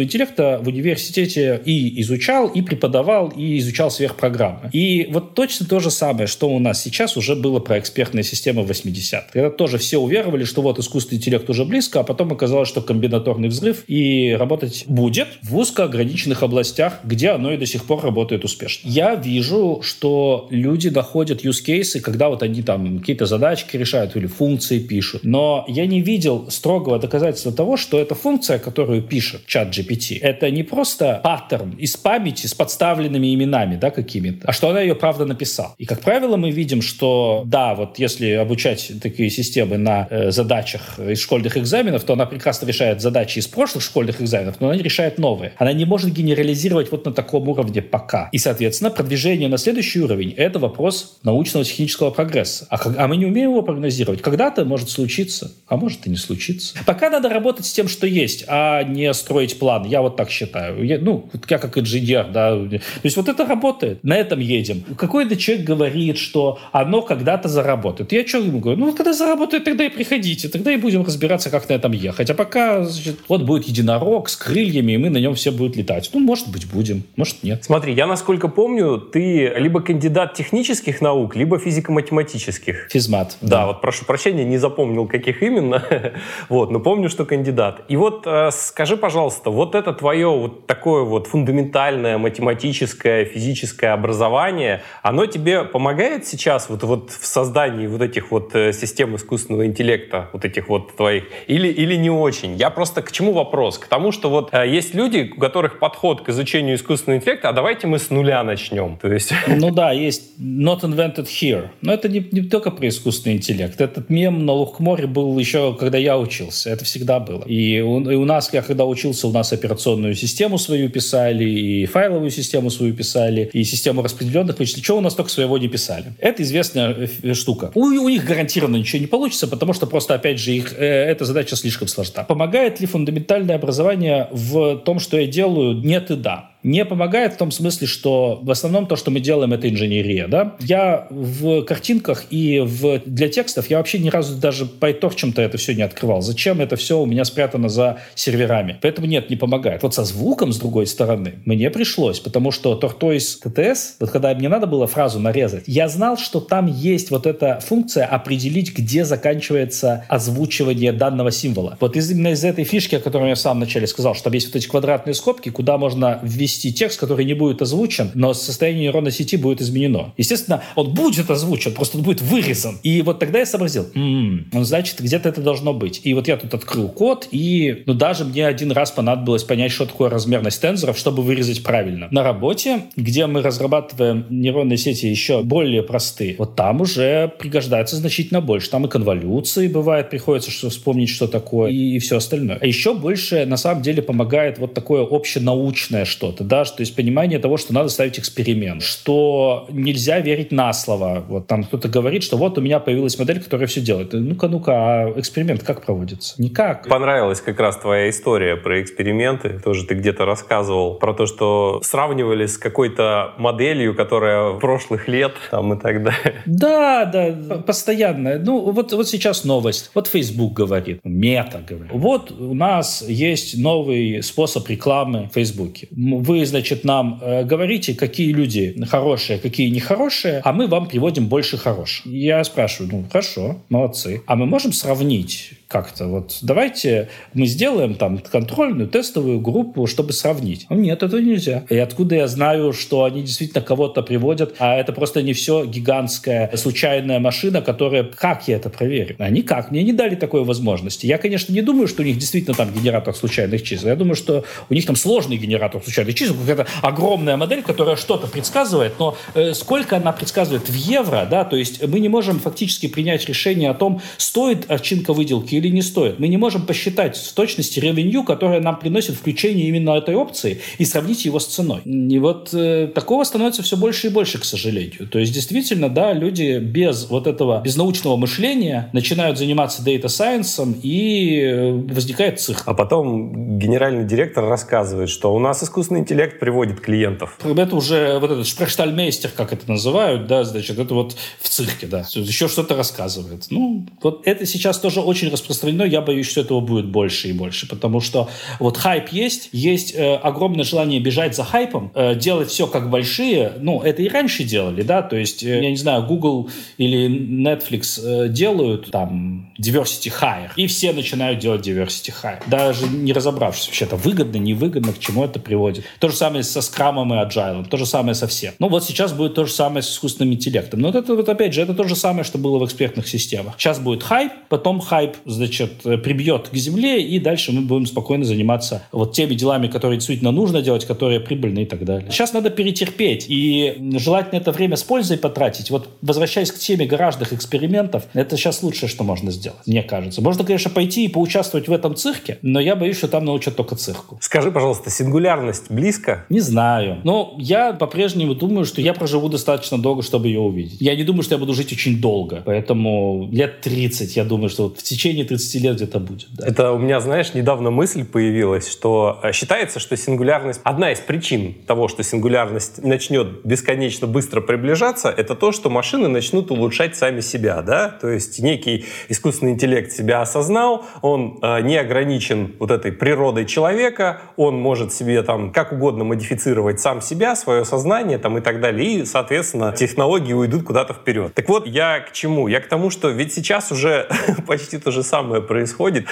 искусственного интеллекта в университете и изучал, и преподавал, и изучал сверхпрограммы. И вот точно то же самое, что у нас сейчас уже было про экспертные системы в 80-х. Когда тоже все уверовали, что вот искусственный интеллект уже близко, а потом оказалось, что комбинаторный взрыв и работать будет в узко ограниченных областях, где оно и до сих пор работает успешно. Я вижу, что люди находят use cases, когда вот они там какие-то задачки решают или функции пишут. Но я не видел строгого доказательства того, что эта функция, которую пишет чат GPT. Это не просто паттерн из памяти с подставленными именами, да, какими-то, а что она ее правда написала. И, как правило, мы видим, что, да, вот если обучать такие системы на э, задачах из школьных экзаменов, то она прекрасно решает задачи из прошлых школьных экзаменов, но она не решает новые. Она не может генерализировать вот на таком уровне пока. И, соответственно, продвижение на следующий уровень — это вопрос научного технического прогресса. А, а мы не умеем его прогнозировать. когда-то может случиться, а может и не случиться. Пока надо работать с тем, что есть, а не строить план. Я вот так считаю. Я, ну, я как инженер, да. То есть вот это работает. На этом едем. Какой-то человек говорит, что оно когда-то заработает. Я что ему говорю? Ну, когда заработает, тогда и приходите. Тогда и будем разбираться, как на этом ехать. А пока, значит, вот будет единорог с крыльями, и мы на нем все будут летать. Ну, может быть, будем, может, нет. Смотри, я, насколько помню, ты либо кандидат технических наук, либо физико-математических. Физмат. Да, да, вот прошу прощения, не запомнил, каких именно. вот, но помню, что кандидат. И вот э, скажи, пожалуйста, вот это твое вот такое вот фундаментальное математическое, физическое образование, оно тебе помогает сейчас вот, вот в создании вот этих вот э, систем искусственного интеллекта, вот этих вот твоих, или, или не очень? Я просто к чему вопрос? К тому, что вот э, есть люди, у которых подход к изучению искусственного интеллекта, а давайте мы с нуля начнем. То есть... Ну да, есть not invented here. Но это не, не только про искусственный интеллект. Этот мем на Лухморе был еще, когда я учился. Это всегда было. И у, и у нас, я когда учился, у нас операционную систему свою писали, и файловую систему свою писали, и систему распределенных вычислений. Чего у нас только своего не писали. Это известная э, штука. У, у них гарантированно ничего не получится, потому что просто, опять же, их, э, эта задача слишком сложна. Помогает ли фундаментальное образование в том, что я делаю? Нет и да не помогает в том смысле, что в основном то, что мы делаем, это инженерия. Да? Я в картинках и в, для текстов я вообще ни разу даже PyTorch-то это все не открывал. Зачем это все у меня спрятано за серверами? Поэтому нет, не помогает. Вот со звуком, с другой стороны, мне пришлось, потому что Tortoise TTS, вот когда мне надо было фразу нарезать, я знал, что там есть вот эта функция определить, где заканчивается озвучивание данного символа. Вот именно из этой фишки, о которой я в самом начале сказал, что там есть вот эти квадратные скобки, куда можно ввести ввести текст, который не будет озвучен, но состояние нейронной сети будет изменено. Естественно, он будет озвучен, просто он будет вырезан. И вот тогда я сообразил, ну, значит, где-то это должно быть. И вот я тут открыл код, и ну, даже мне один раз понадобилось понять, что такое размерность тензоров, чтобы вырезать правильно. На работе, где мы разрабатываем нейронные сети еще более простые, вот там уже пригождается значительно больше. Там и конволюции бывает, приходится что вспомнить, что такое, и, и все остальное. А еще больше, на самом деле, помогает вот такое общенаучное что-то это, да, то есть понимание того, что надо ставить эксперимент, что нельзя верить на слово. Вот там кто-то говорит, что вот у меня появилась модель, которая все делает. Ну-ка, ну-ка, а эксперимент как проводится? Никак. Понравилась как раз твоя история про эксперименты. Тоже ты где-то рассказывал про то, что сравнивали с какой-то моделью, которая прошлых лет там и так далее. Да, да, постоянно. Ну, вот, вот сейчас новость. Вот Facebook говорит, Мета говорит. Вот у нас есть новый способ рекламы в Фейсбуке вы, значит, нам э, говорите, какие люди хорошие, какие нехорошие, а мы вам приводим больше хороших. Я спрашиваю, ну, хорошо, молодцы. А мы можем сравнить как-то вот давайте мы сделаем там контрольную тестовую группу, чтобы сравнить. Ну, нет, этого нельзя. И откуда я знаю, что они действительно кого-то приводят, а это просто не все гигантская случайная машина, которая... Как я это проверю? А никак. Мне не дали такой возможности. Я, конечно, не думаю, что у них действительно там генератор случайных чисел. Я думаю, что у них там сложный генератор случайных чисел, какая-то огромная модель, которая что-то предсказывает, но э, сколько она предсказывает в евро, да, то есть мы не можем фактически принять решение о том, стоит овчинка выделки или не стоит. Мы не можем посчитать в точности ревенью, которое нам приносит включение именно этой опции, и сравнить его с ценой. И вот э, такого становится все больше и больше, к сожалению. То есть, действительно, да, люди без вот этого, без научного мышления начинают заниматься дата сайенсом и э, возникает цирк. А потом генеральный директор рассказывает, что у нас искусственный интеллект приводит клиентов. Это уже вот этот шпрехштальмейстер, как это называют, да, значит, это вот в цирке, да. Еще что-то рассказывает. Ну, вот это сейчас тоже очень распространено распространено, я боюсь, что этого будет больше и больше, потому что вот хайп есть, есть э, огромное желание бежать за хайпом, э, делать все как большие, ну, это и раньше делали, да, то есть, э, я не знаю, Google или Netflix э, делают там diversity hire, и все начинают делать diversity hire, даже не разобравшись вообще, это выгодно, невыгодно, к чему это приводит. То же самое со скрамом и agile, то же самое со всем. Ну, вот сейчас будет то же самое с искусственным интеллектом. Но это вот опять же, это то же самое, что было в экспертных системах. Сейчас будет хайп, потом хайп значит, прибьет к земле, и дальше мы будем спокойно заниматься вот теми делами, которые действительно нужно делать, которые прибыльны и так далее. Сейчас надо перетерпеть, и желательно это время с пользой потратить. Вот возвращаясь к теме гаражных экспериментов, это сейчас лучшее, что можно сделать, мне кажется. Можно, конечно, пойти и поучаствовать в этом цирке, но я боюсь, что там научат только цирку. Скажи, пожалуйста, сингулярность близко? Не знаю. Но я по-прежнему думаю, что я проживу достаточно долго, чтобы ее увидеть. Я не думаю, что я буду жить очень долго. Поэтому лет 30, я думаю, что вот в течение 30 лет где-то будет. Да. Это у меня, знаешь, недавно мысль появилась, что э, считается, что сингулярность... Одна из причин того, что сингулярность начнет бесконечно быстро приближаться, это то, что машины начнут улучшать сами себя, да? То есть некий искусственный интеллект себя осознал, он э, не ограничен вот этой природой человека, он может себе там как угодно модифицировать сам себя, свое сознание там и так далее, и, соответственно, технологии уйдут куда-то вперед. Так вот, я к чему? Я к тому, что ведь сейчас уже почти то же самое происходит.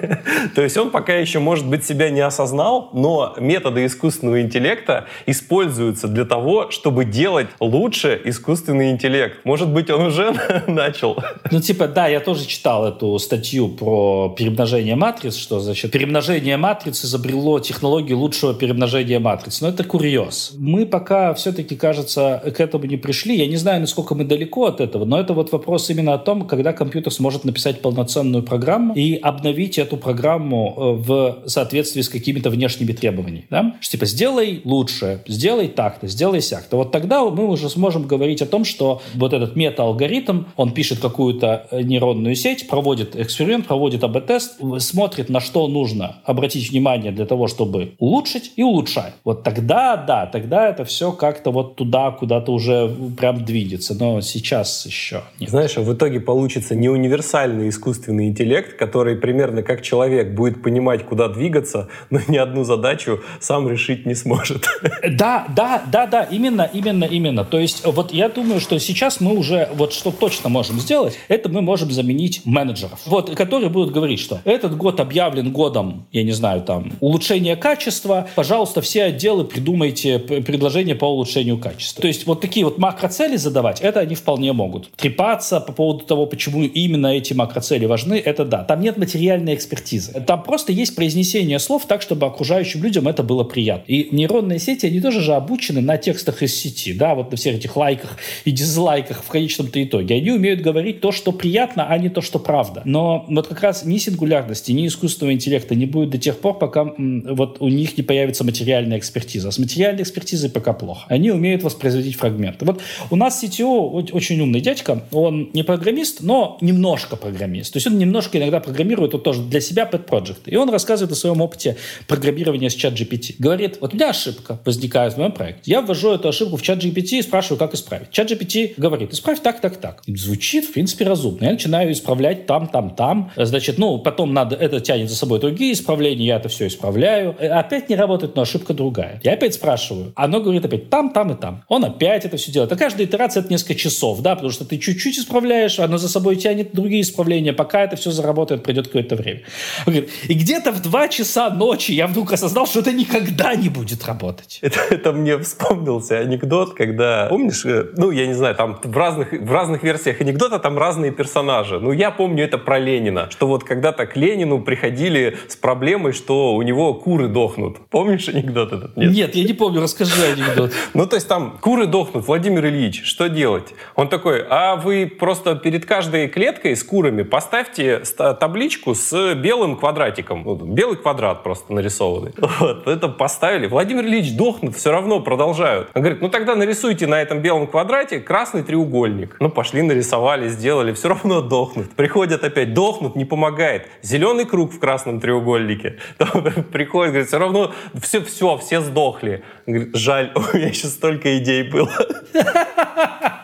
То есть он пока еще, может быть, себя не осознал, но методы искусственного интеллекта используются для того, чтобы делать лучше искусственный интеллект. Может быть, он уже начал. Ну, типа, да, я тоже читал эту статью про перемножение матриц, что, значит, перемножение матриц изобрело технологию лучшего перемножения матриц. Но это курьез. Мы пока все-таки, кажется, к этому не пришли. Я не знаю, насколько мы далеко от этого, но это вот вопрос именно о том, когда компьютер сможет написать полноценную программу и обновить эту программу э, в соответствии с какими-то внешними требованиями. Да? Что, типа, сделай лучше, сделай так-то, сделай сяк-то. Вот тогда мы уже сможем говорить о том, что вот этот мета-алгоритм, он пишет какую-то э, нейронную сеть, проводит эксперимент, проводит АБ-тест, смотрит, на что нужно обратить внимание для того, чтобы улучшить и улучшать. Вот тогда, да, тогда это все как-то вот туда, куда-то уже прям двигается. Но сейчас еще нет. Знаешь, а в итоге получится не универсальный искусственный интеллект, который примерно как человек будет понимать, куда двигаться, но ни одну задачу сам решить не сможет. Да, да, да, да, именно, именно, именно. То есть вот я думаю, что сейчас мы уже вот что точно можем сделать, это мы можем заменить менеджеров, вот, которые будут говорить, что этот год объявлен годом, я не знаю, там, улучшения качества, пожалуйста, все отделы придумайте предложения по улучшению качества. То есть вот такие вот макроцели задавать, это они вполне могут. Трепаться по поводу того, почему именно эти макроцели важны, это да. Там нет материальной экспертизы. Там просто есть произнесение слов так, чтобы окружающим людям это было приятно. И нейронные сети, они тоже же обучены на текстах из сети, да, вот на всех этих лайках и дизлайках в конечном-то итоге. Они умеют говорить то, что приятно, а не то, что правда. Но вот как раз ни сингулярности, ни искусственного интеллекта не будет до тех пор, пока вот у них не появится материальная экспертиза. А с материальной экспертизой пока плохо. Они умеют воспроизводить фрагменты. Вот у нас CTO очень умный дядька, он не программист, но немножко программист. То есть он немножко иногда программирует вот тоже для себя pet project. И он рассказывает о своем опыте программирования с чат GPT. Говорит, вот у меня ошибка возникает в моем проекте. Я ввожу эту ошибку в чат GPT и спрашиваю, как исправить. Чат GPT говорит, исправь так, так, так. И звучит, в принципе, разумно. Я начинаю исправлять там, там, там. Значит, ну, потом надо, это тянет за собой другие исправления, я это все исправляю. Э, опять не работает, но ошибка другая. Я опять спрашиваю. Оно говорит опять там, там и там. Он опять это все делает. А каждая итерация это несколько часов, да, потому что ты чуть-чуть исправляешь, оно за собой тянет другие исправления, пока это все заработает, придет какое-то время. Он говорит, и где-то в 2 часа ночи я вдруг осознал, что это никогда не будет работать. Это, это мне вспомнился анекдот, когда, помнишь, э, ну, я не знаю, там в разных, в разных версиях анекдота там разные персонажи. Ну, я помню это про Ленина, что вот когда-то к Ленину приходили с проблемой, что у него куры дохнут. Помнишь анекдот этот? Нет, Нет я не помню, расскажи анекдот. Ну, то есть там куры дохнут, Владимир Ильич, что делать? Он такой, а вы просто перед каждой клеткой с курами поставьте табличку с белым квадратиком. белый квадрат просто нарисованный. Вот, это поставили. Владимир Ильич дохнут, все равно продолжают. Он говорит, ну тогда нарисуйте на этом белом квадрате красный треугольник. Ну, пошли, нарисовали, сделали, все равно дохнут. Приходят опять, дохнут, не помогает. Зеленый круг в красном треугольнике. Приходит, говорит, все равно все, все, все сдохли. Говорит, жаль, у меня еще столько идей было.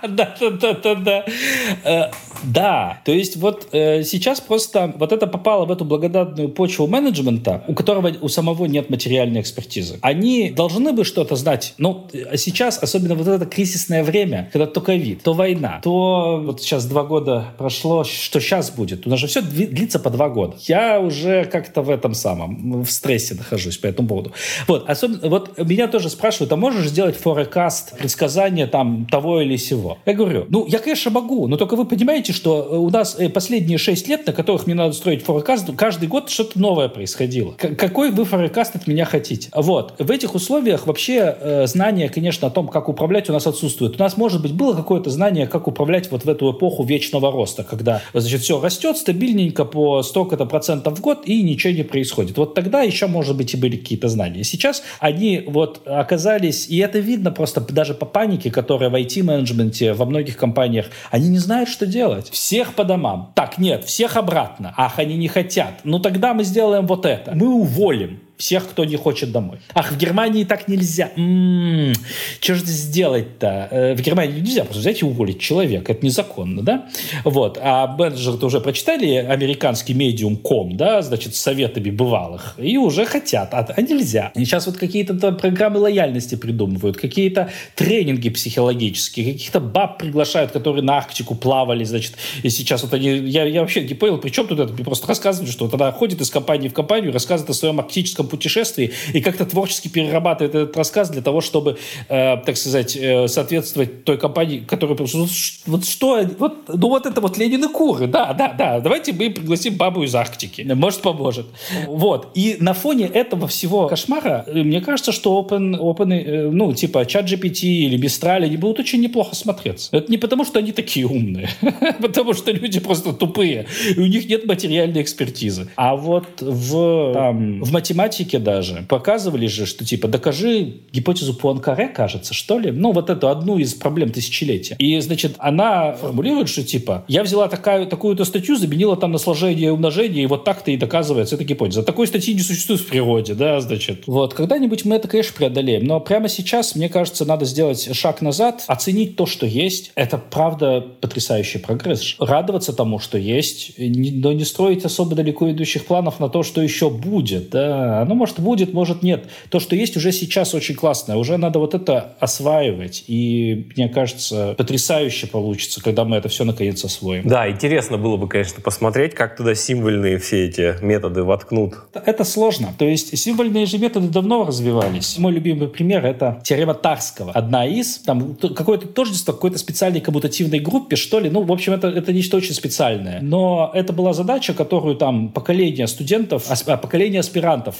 Да, да, да, да, да. Э, да, то есть вот э, сейчас просто вот это попало в эту благодатную почву менеджмента, у которого у самого нет материальной экспертизы. Они должны бы что-то знать. Ну, а сейчас, особенно вот это кризисное время, когда то ковид, то война, то вот сейчас два года прошло, что сейчас будет? У нас же все длится по два года. Я уже как-то в этом самом, в стрессе нахожусь по этому поводу. Вот, особенно, вот меня тоже спрашивают, а можешь сделать форекаст, предсказание там того или сего? Я говорю, ну, я, конечно, могу, но только вы понимаете, представьте, что у нас э, последние 6 лет, на которых мне надо строить форекаст, каждый год что-то новое происходило. К какой вы форекаст от меня хотите? Вот. В этих условиях вообще э, знание, конечно, о том, как управлять, у нас отсутствует. У нас, может быть, было какое-то знание, как управлять вот в эту эпоху вечного роста, когда, значит, все растет стабильненько по столько-то процентов в год, и ничего не происходит. Вот тогда еще, может быть, и были какие-то знания. Сейчас они вот оказались, и это видно просто даже по панике, которая в IT-менеджменте во многих компаниях, они не знают, что делать. Всех по домам. Так, нет, всех обратно. Ах, они не хотят. Ну тогда мы сделаем вот это. Мы уволим всех, кто не хочет домой. Ах, в Германии так нельзя. М-м-м, что же сделать-то? Э, в Германии нельзя просто взять и уволить человека. Это незаконно, да? Вот. А менеджеры-то уже прочитали американский медиум ком, да, значит, с советами бывалых, и уже хотят, а, а нельзя. И сейчас вот какие-то программы лояльности придумывают, какие-то тренинги психологические, каких-то баб приглашают, которые на Арктику плавали, значит, и сейчас вот они, я, я вообще не понял, при чем тут это? Мне просто рассказывают, что вот она ходит из компании в компанию, рассказывает о своем арктическом путешествии и как-то творчески перерабатывает этот рассказ для того, чтобы, э, так сказать, э, соответствовать той компании, которая... Вот, вот что... Вот, ну вот это вот Ленин и Куры, да, да, да. Давайте мы пригласим бабу из Арктики. Может, поможет. Вот. И на фоне этого всего кошмара, э, мне кажется, что Open, open э, ну, типа ChatGPT или Mistral, они будут очень неплохо смотреться. Это не потому, что они такие умные, потому что люди просто тупые, и у них нет материальной экспертизы. А вот в, там, в математике математике даже показывали же, что типа докажи гипотезу Пуанкаре, кажется, что ли. Ну, вот эту одну из проблем тысячелетия. И, значит, она формулирует, что типа я взяла такая, такую-то статью, заменила там на сложение и умножение, и вот так-то и доказывается эта гипотеза. Такой статьи не существует в природе, да, значит. Вот, когда-нибудь мы это, конечно, преодолеем. Но прямо сейчас, мне кажется, надо сделать шаг назад, оценить то, что есть. Это, правда, потрясающий прогресс. Радоваться тому, что есть, но не строить особо далеко идущих планов на то, что еще будет, да, оно, может, будет, может, нет. То, что есть уже сейчас, очень классное. Уже надо вот это осваивать. И, мне кажется, потрясающе получится, когда мы это все наконец освоим. Да, интересно было бы, конечно, посмотреть, как туда символьные все эти методы воткнут. Это сложно. То есть символьные же методы давно развивались. Мой любимый пример — это теорема Тарского. Одна из, там, какое-то тождество какой-то специальной коммутативной группе, что ли. Ну, в общем, это, это нечто очень специальное. Но это была задача, которую там поколение студентов, а, поколение аспирантов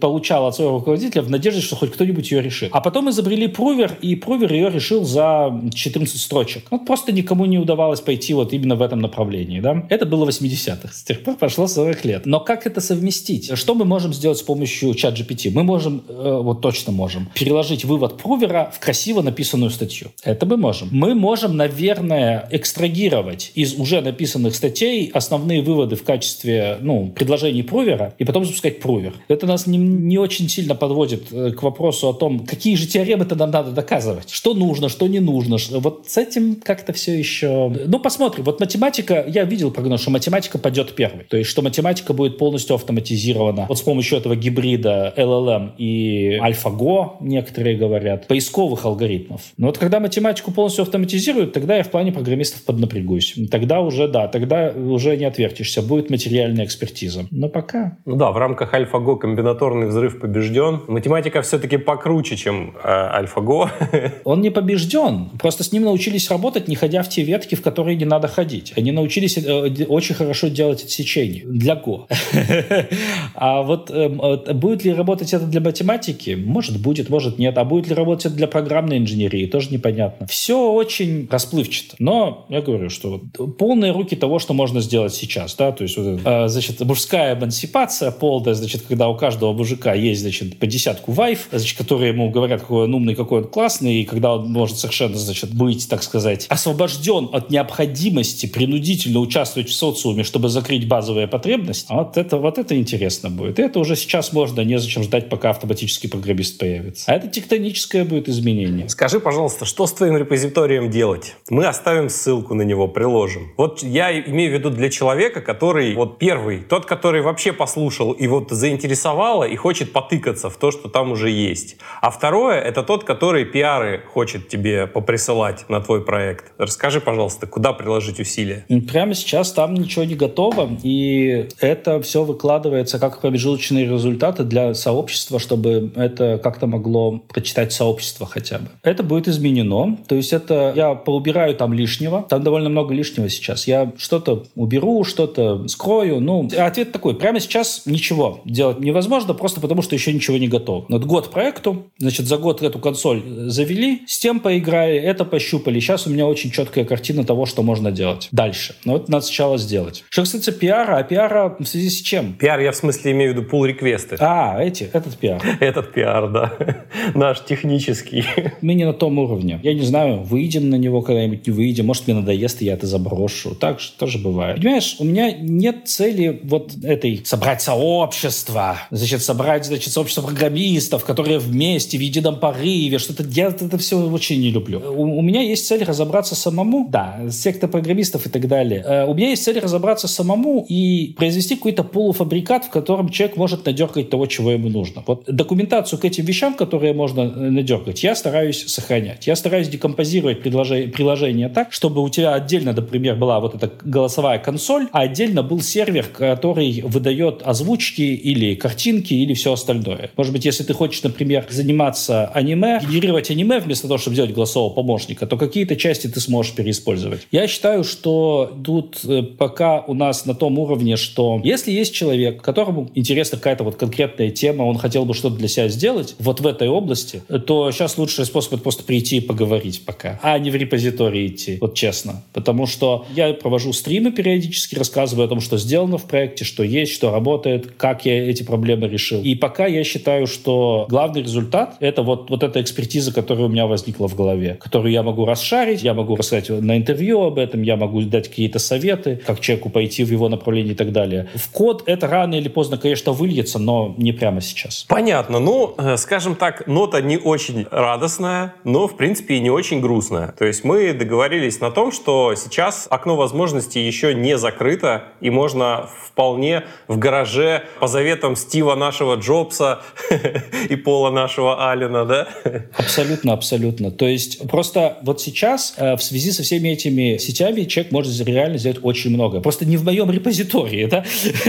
получал от своего руководителя в надежде, что хоть кто-нибудь ее решит. А потом изобрели прувер, и прувер ее решил за 14 строчек. Вот просто никому не удавалось пойти вот именно в этом направлении. Да? Это было 80-х. С тех пор прошло 40 лет. Но как это совместить? Что мы можем сделать с помощью чат GPT? Мы можем, э, вот точно можем, переложить вывод прувера в красиво написанную статью. Это мы можем. Мы можем, наверное, экстрагировать из уже написанных статей основные выводы в качестве ну, предложений прувера и потом запускать прувер. Это нас не, не очень сильно подводит э, к вопросу о том, какие же теоремы-то нам надо доказывать. Что нужно, что не нужно. Вот с этим как-то все еще... Ну, посмотрим. Вот математика, я видел прогноз, что математика пойдет первой. То есть, что математика будет полностью автоматизирована. Вот с помощью этого гибрида LLM и AlphaGo, некоторые говорят, поисковых алгоритмов. Но вот когда математику полностью автоматизируют, тогда я в плане программистов поднапрягусь. Тогда уже, да, тогда уже не отвертишься. Будет материальная экспертиза. Но пока... Ну да, в рамках AlphaGo комбинаторный взрыв побежден. Математика все-таки покруче, чем э, AlphaGo. Он не побежден. Просто с ним научились работать, не ходя в те ветки, в которые не надо ходить. Они научились э, очень хорошо делать отсечения для Go. А вот эм, э, будет ли работать это для математики? Может, будет, может, нет. А будет ли работать это для программной инженерии? Тоже непонятно. Все очень расплывчато. Но я говорю, что полные руки того, что можно сделать сейчас. Да? То есть, э, значит, мужская эмансипация полная, значит, когда у каждого мужика есть, значит, по десятку вайф, значит, которые ему говорят, какой он умный, какой он классный, и когда он может совершенно, значит, быть, так сказать, освобожден от необходимости принудительно участвовать в социуме, чтобы закрыть базовые потребности, вот это, вот это интересно будет. И это уже сейчас можно, незачем ждать, пока автоматический программист появится. А это тектоническое будет изменение. Скажи, пожалуйста, что с твоим репозиторием делать? Мы оставим ссылку на него, приложим. Вот я имею в виду для человека, который вот первый, тот, который вообще послушал и вот заинтересовался запаниковало и хочет потыкаться в то, что там уже есть. А второе, это тот, который пиары хочет тебе поприсылать на твой проект. Расскажи, пожалуйста, куда приложить усилия? Прямо сейчас там ничего не готово, и это все выкладывается как промежуточные результаты для сообщества, чтобы это как-то могло прочитать сообщество хотя бы. Это будет изменено, то есть это я поубираю там лишнего, там довольно много лишнего сейчас. Я что-то уберу, что-то скрою, ну, ответ такой, прямо сейчас ничего делать невозможно, просто потому что еще ничего не готово. Вот год проекту, значит, за год эту консоль завели, с тем поиграли, это пощупали. Сейчас у меня очень четкая картина того, что можно делать дальше. Но это надо сначала сделать. Что касается пиара, а пиара в связи с чем? Пиар я в смысле имею в виду pull реквесты А, эти, этот пиар. Этот пиар, да. Наш технический. Мы не на том уровне. Я не знаю, выйдем на него когда-нибудь, не выйдем. Может, мне надоест, и я это заброшу. Так же тоже бывает. Понимаешь, у меня нет цели вот этой собрать сообщество, значит, собрать, значит, сообщество программистов, которые вместе в едином порыве, что-то я это все очень не люблю. У, у меня есть цель разобраться самому, да, секта программистов и так далее. Э, у меня есть цель разобраться самому и произвести какой-то полуфабрикат, в котором человек может надергать того, чего ему нужно. Вот документацию к этим вещам, которые можно э, надергать, я стараюсь сохранять. Я стараюсь декомпозировать приложение, приложение так, чтобы у тебя отдельно, например, была вот эта голосовая консоль, а отдельно был сервер, который выдает озвучки или картинки или все остальное. Может быть, если ты хочешь, например, заниматься аниме, генерировать аниме вместо того, чтобы делать голосового помощника, то какие-то части ты сможешь переиспользовать. Я считаю, что тут э, пока у нас на том уровне, что если есть человек, которому интересна какая-то вот конкретная тема, он хотел бы что-то для себя сделать вот в этой области, то сейчас лучший способ это просто прийти и поговорить пока, а не в репозитории идти, вот честно. Потому что я провожу стримы периодически, рассказываю о том, что сделано в проекте, что есть, что работает, как я эти проблемы решил. И пока я считаю, что главный результат — это вот, вот эта экспертиза, которая у меня возникла в голове, которую я могу расшарить, я могу рассказать на интервью об этом, я могу дать какие-то советы, как человеку пойти в его направлении и так далее. В код это рано или поздно, конечно, выльется, но не прямо сейчас. Понятно. Ну, э, скажем так, нота не очень радостная, но, в принципе, и не очень грустная. То есть мы договорились на том, что сейчас окно возможностей еще не закрыто, и можно вполне в гараже по заветам Стива нашего Джобса и Пола нашего Алина, да? Абсолютно, абсолютно. То есть просто вот сейчас э, в связи со всеми этими сетями человек может реально сделать очень много. Просто не в моем репозитории, да?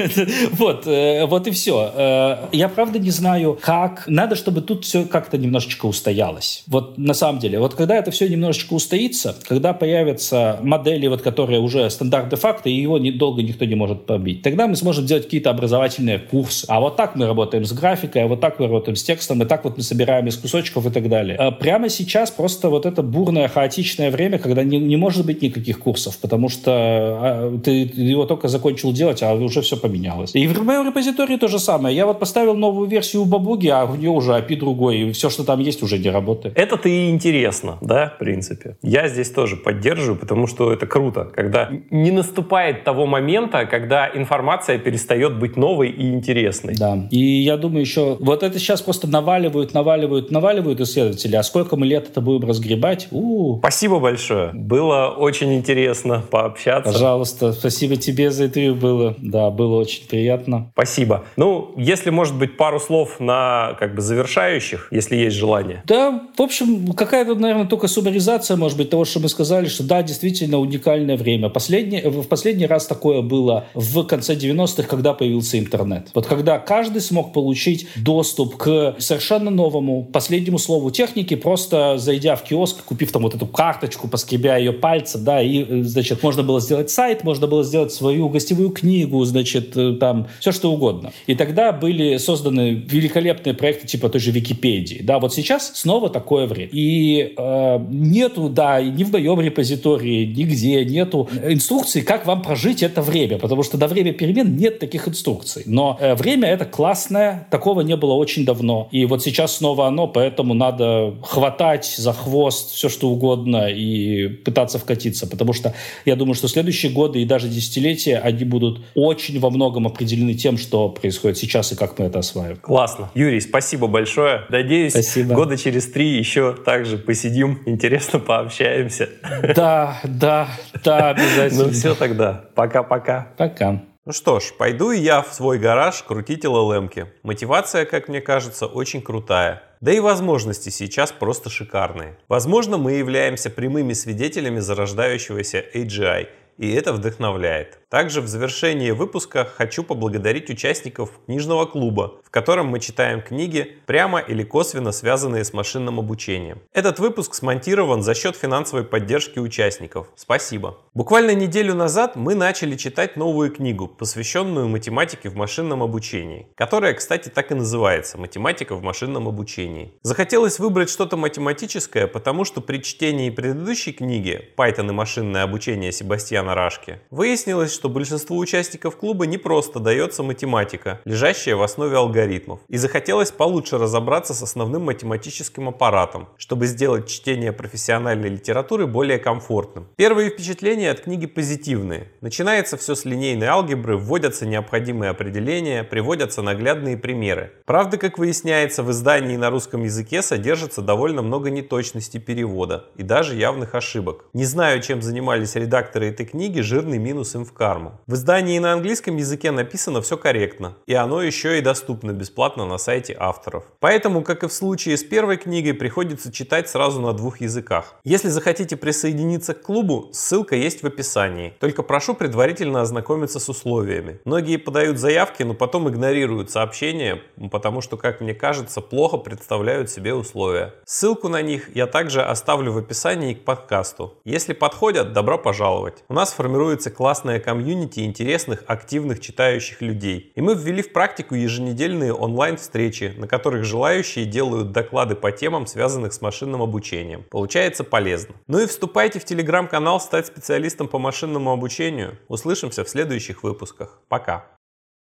вот, э, вот и все. Э, я правда не знаю, как... Надо, чтобы тут все как-то немножечко устоялось. Вот на самом деле. Вот когда это все немножечко устоится, когда появятся модели, вот, которые уже стандарт де-факто, и его долго никто не может побить, тогда мы сможем делать какие-то образовательные курсы. А вот так мы работаем с графикой, а вот так мы работаем с текстом, и так вот мы собираем из кусочков и так далее. А прямо сейчас просто вот это бурное, хаотичное время, когда не, не может быть никаких курсов, потому что а, ты его только закончил делать, а уже все поменялось. И в моем репозитории то же самое. Я вот поставил новую версию Бабуги, а у нее уже API другой, и все, что там есть, уже не работает. Это-то и интересно, да, в принципе. Я здесь тоже поддерживаю, потому что это круто, когда не наступает того момента, когда информация перестает быть новой и интересной. Да. И я думаю еще, вот это сейчас просто наваливают, наваливают, наваливают исследователи, а сколько мы лет это будем разгребать? У-у-у. Спасибо большое. Было очень интересно пообщаться. Пожалуйста, спасибо тебе за интервью было. Да, было очень приятно. Спасибо. Ну, если, может быть, пару слов на как бы завершающих, если есть желание. Да, в общем, какая-то, наверное, только суммаризация, может быть, того, что мы сказали, что да, действительно уникальное время. Последний, в последний раз такое было в конце 90-х, когда появился интернет. Вот когда каждый смог получить доступ к совершенно новому, последнему слову техники, просто зайдя в киоск, купив там вот эту карточку, поскребя ее пальцы, да, и, значит, можно было сделать сайт, можно было сделать свою гостевую книгу, значит, э, там, все что угодно. И тогда были созданы великолепные проекты типа той же Википедии. Да, вот сейчас снова такое время. И э, нету, да, ни в моем репозитории, нигде нету инструкции, как вам прожить это время, потому что до время перемен нет таких инструкций. Но э, время это классное, такого не было очень давно. И вот сейчас снова оно, поэтому надо хватать за хвост все что угодно и пытаться вкатиться, потому что я думаю, что следующие годы и даже десятилетия, они будут очень во многом определены тем, что происходит сейчас и как мы это осваиваем. Классно. Юрий, спасибо большое. Надеюсь, спасибо. года через три еще также посидим, интересно пообщаемся. Да, да, да, обязательно. Ну все тогда. Пока-пока. Пока. Ну что ж, пойду и я в свой гараж крутить ЛЛМки. Мотивация, как мне кажется, очень крутая. Да и возможности сейчас просто шикарные. Возможно, мы являемся прямыми свидетелями зарождающегося AGI, и это вдохновляет. Также в завершении выпуска хочу поблагодарить участников книжного клуба, в котором мы читаем книги, прямо или косвенно связанные с машинным обучением. Этот выпуск смонтирован за счет финансовой поддержки участников. Спасибо. Буквально неделю назад мы начали читать новую книгу, посвященную математике в машинном обучении, которая, кстати, так и называется «Математика в машинном обучении». Захотелось выбрать что-то математическое, потому что при чтении предыдущей книги «Python и машинное обучение Себастьяна Рашки» выяснилось, что что большинству участников клуба не просто дается математика, лежащая в основе алгоритмов. И захотелось получше разобраться с основным математическим аппаратом, чтобы сделать чтение профессиональной литературы более комфортным. Первые впечатления от книги позитивные. Начинается все с линейной алгебры, вводятся необходимые определения, приводятся наглядные примеры. Правда, как выясняется, в издании на русском языке содержится довольно много неточностей перевода и даже явных ошибок. Не знаю, чем занимались редакторы этой книги, жирный минус им в карму. В издании на английском языке написано все корректно, и оно еще и доступно бесплатно на сайте авторов. Поэтому, как и в случае с первой книгой, приходится читать сразу на двух языках. Если захотите присоединиться к клубу, ссылка есть в описании. Только прошу предварительно ознакомиться с условиями. Многие подают заявки, но потом игнорируют сообщения, потому что, как мне кажется, плохо представляют себе условия. Ссылку на них я также оставлю в описании к подкасту. Если подходят, добро пожаловать. У нас формируется классная комьюнити интересных, активных читающих людей. И мы ввели в практику еженедельные онлайн-встречи, на которых желающие делают доклады по темам, связанных с машинным обучением. Получается полезно. Ну и вступайте в телеграм-канал «Стать специалистом по машинному обучению». Услышимся в следующих выпусках. Пока!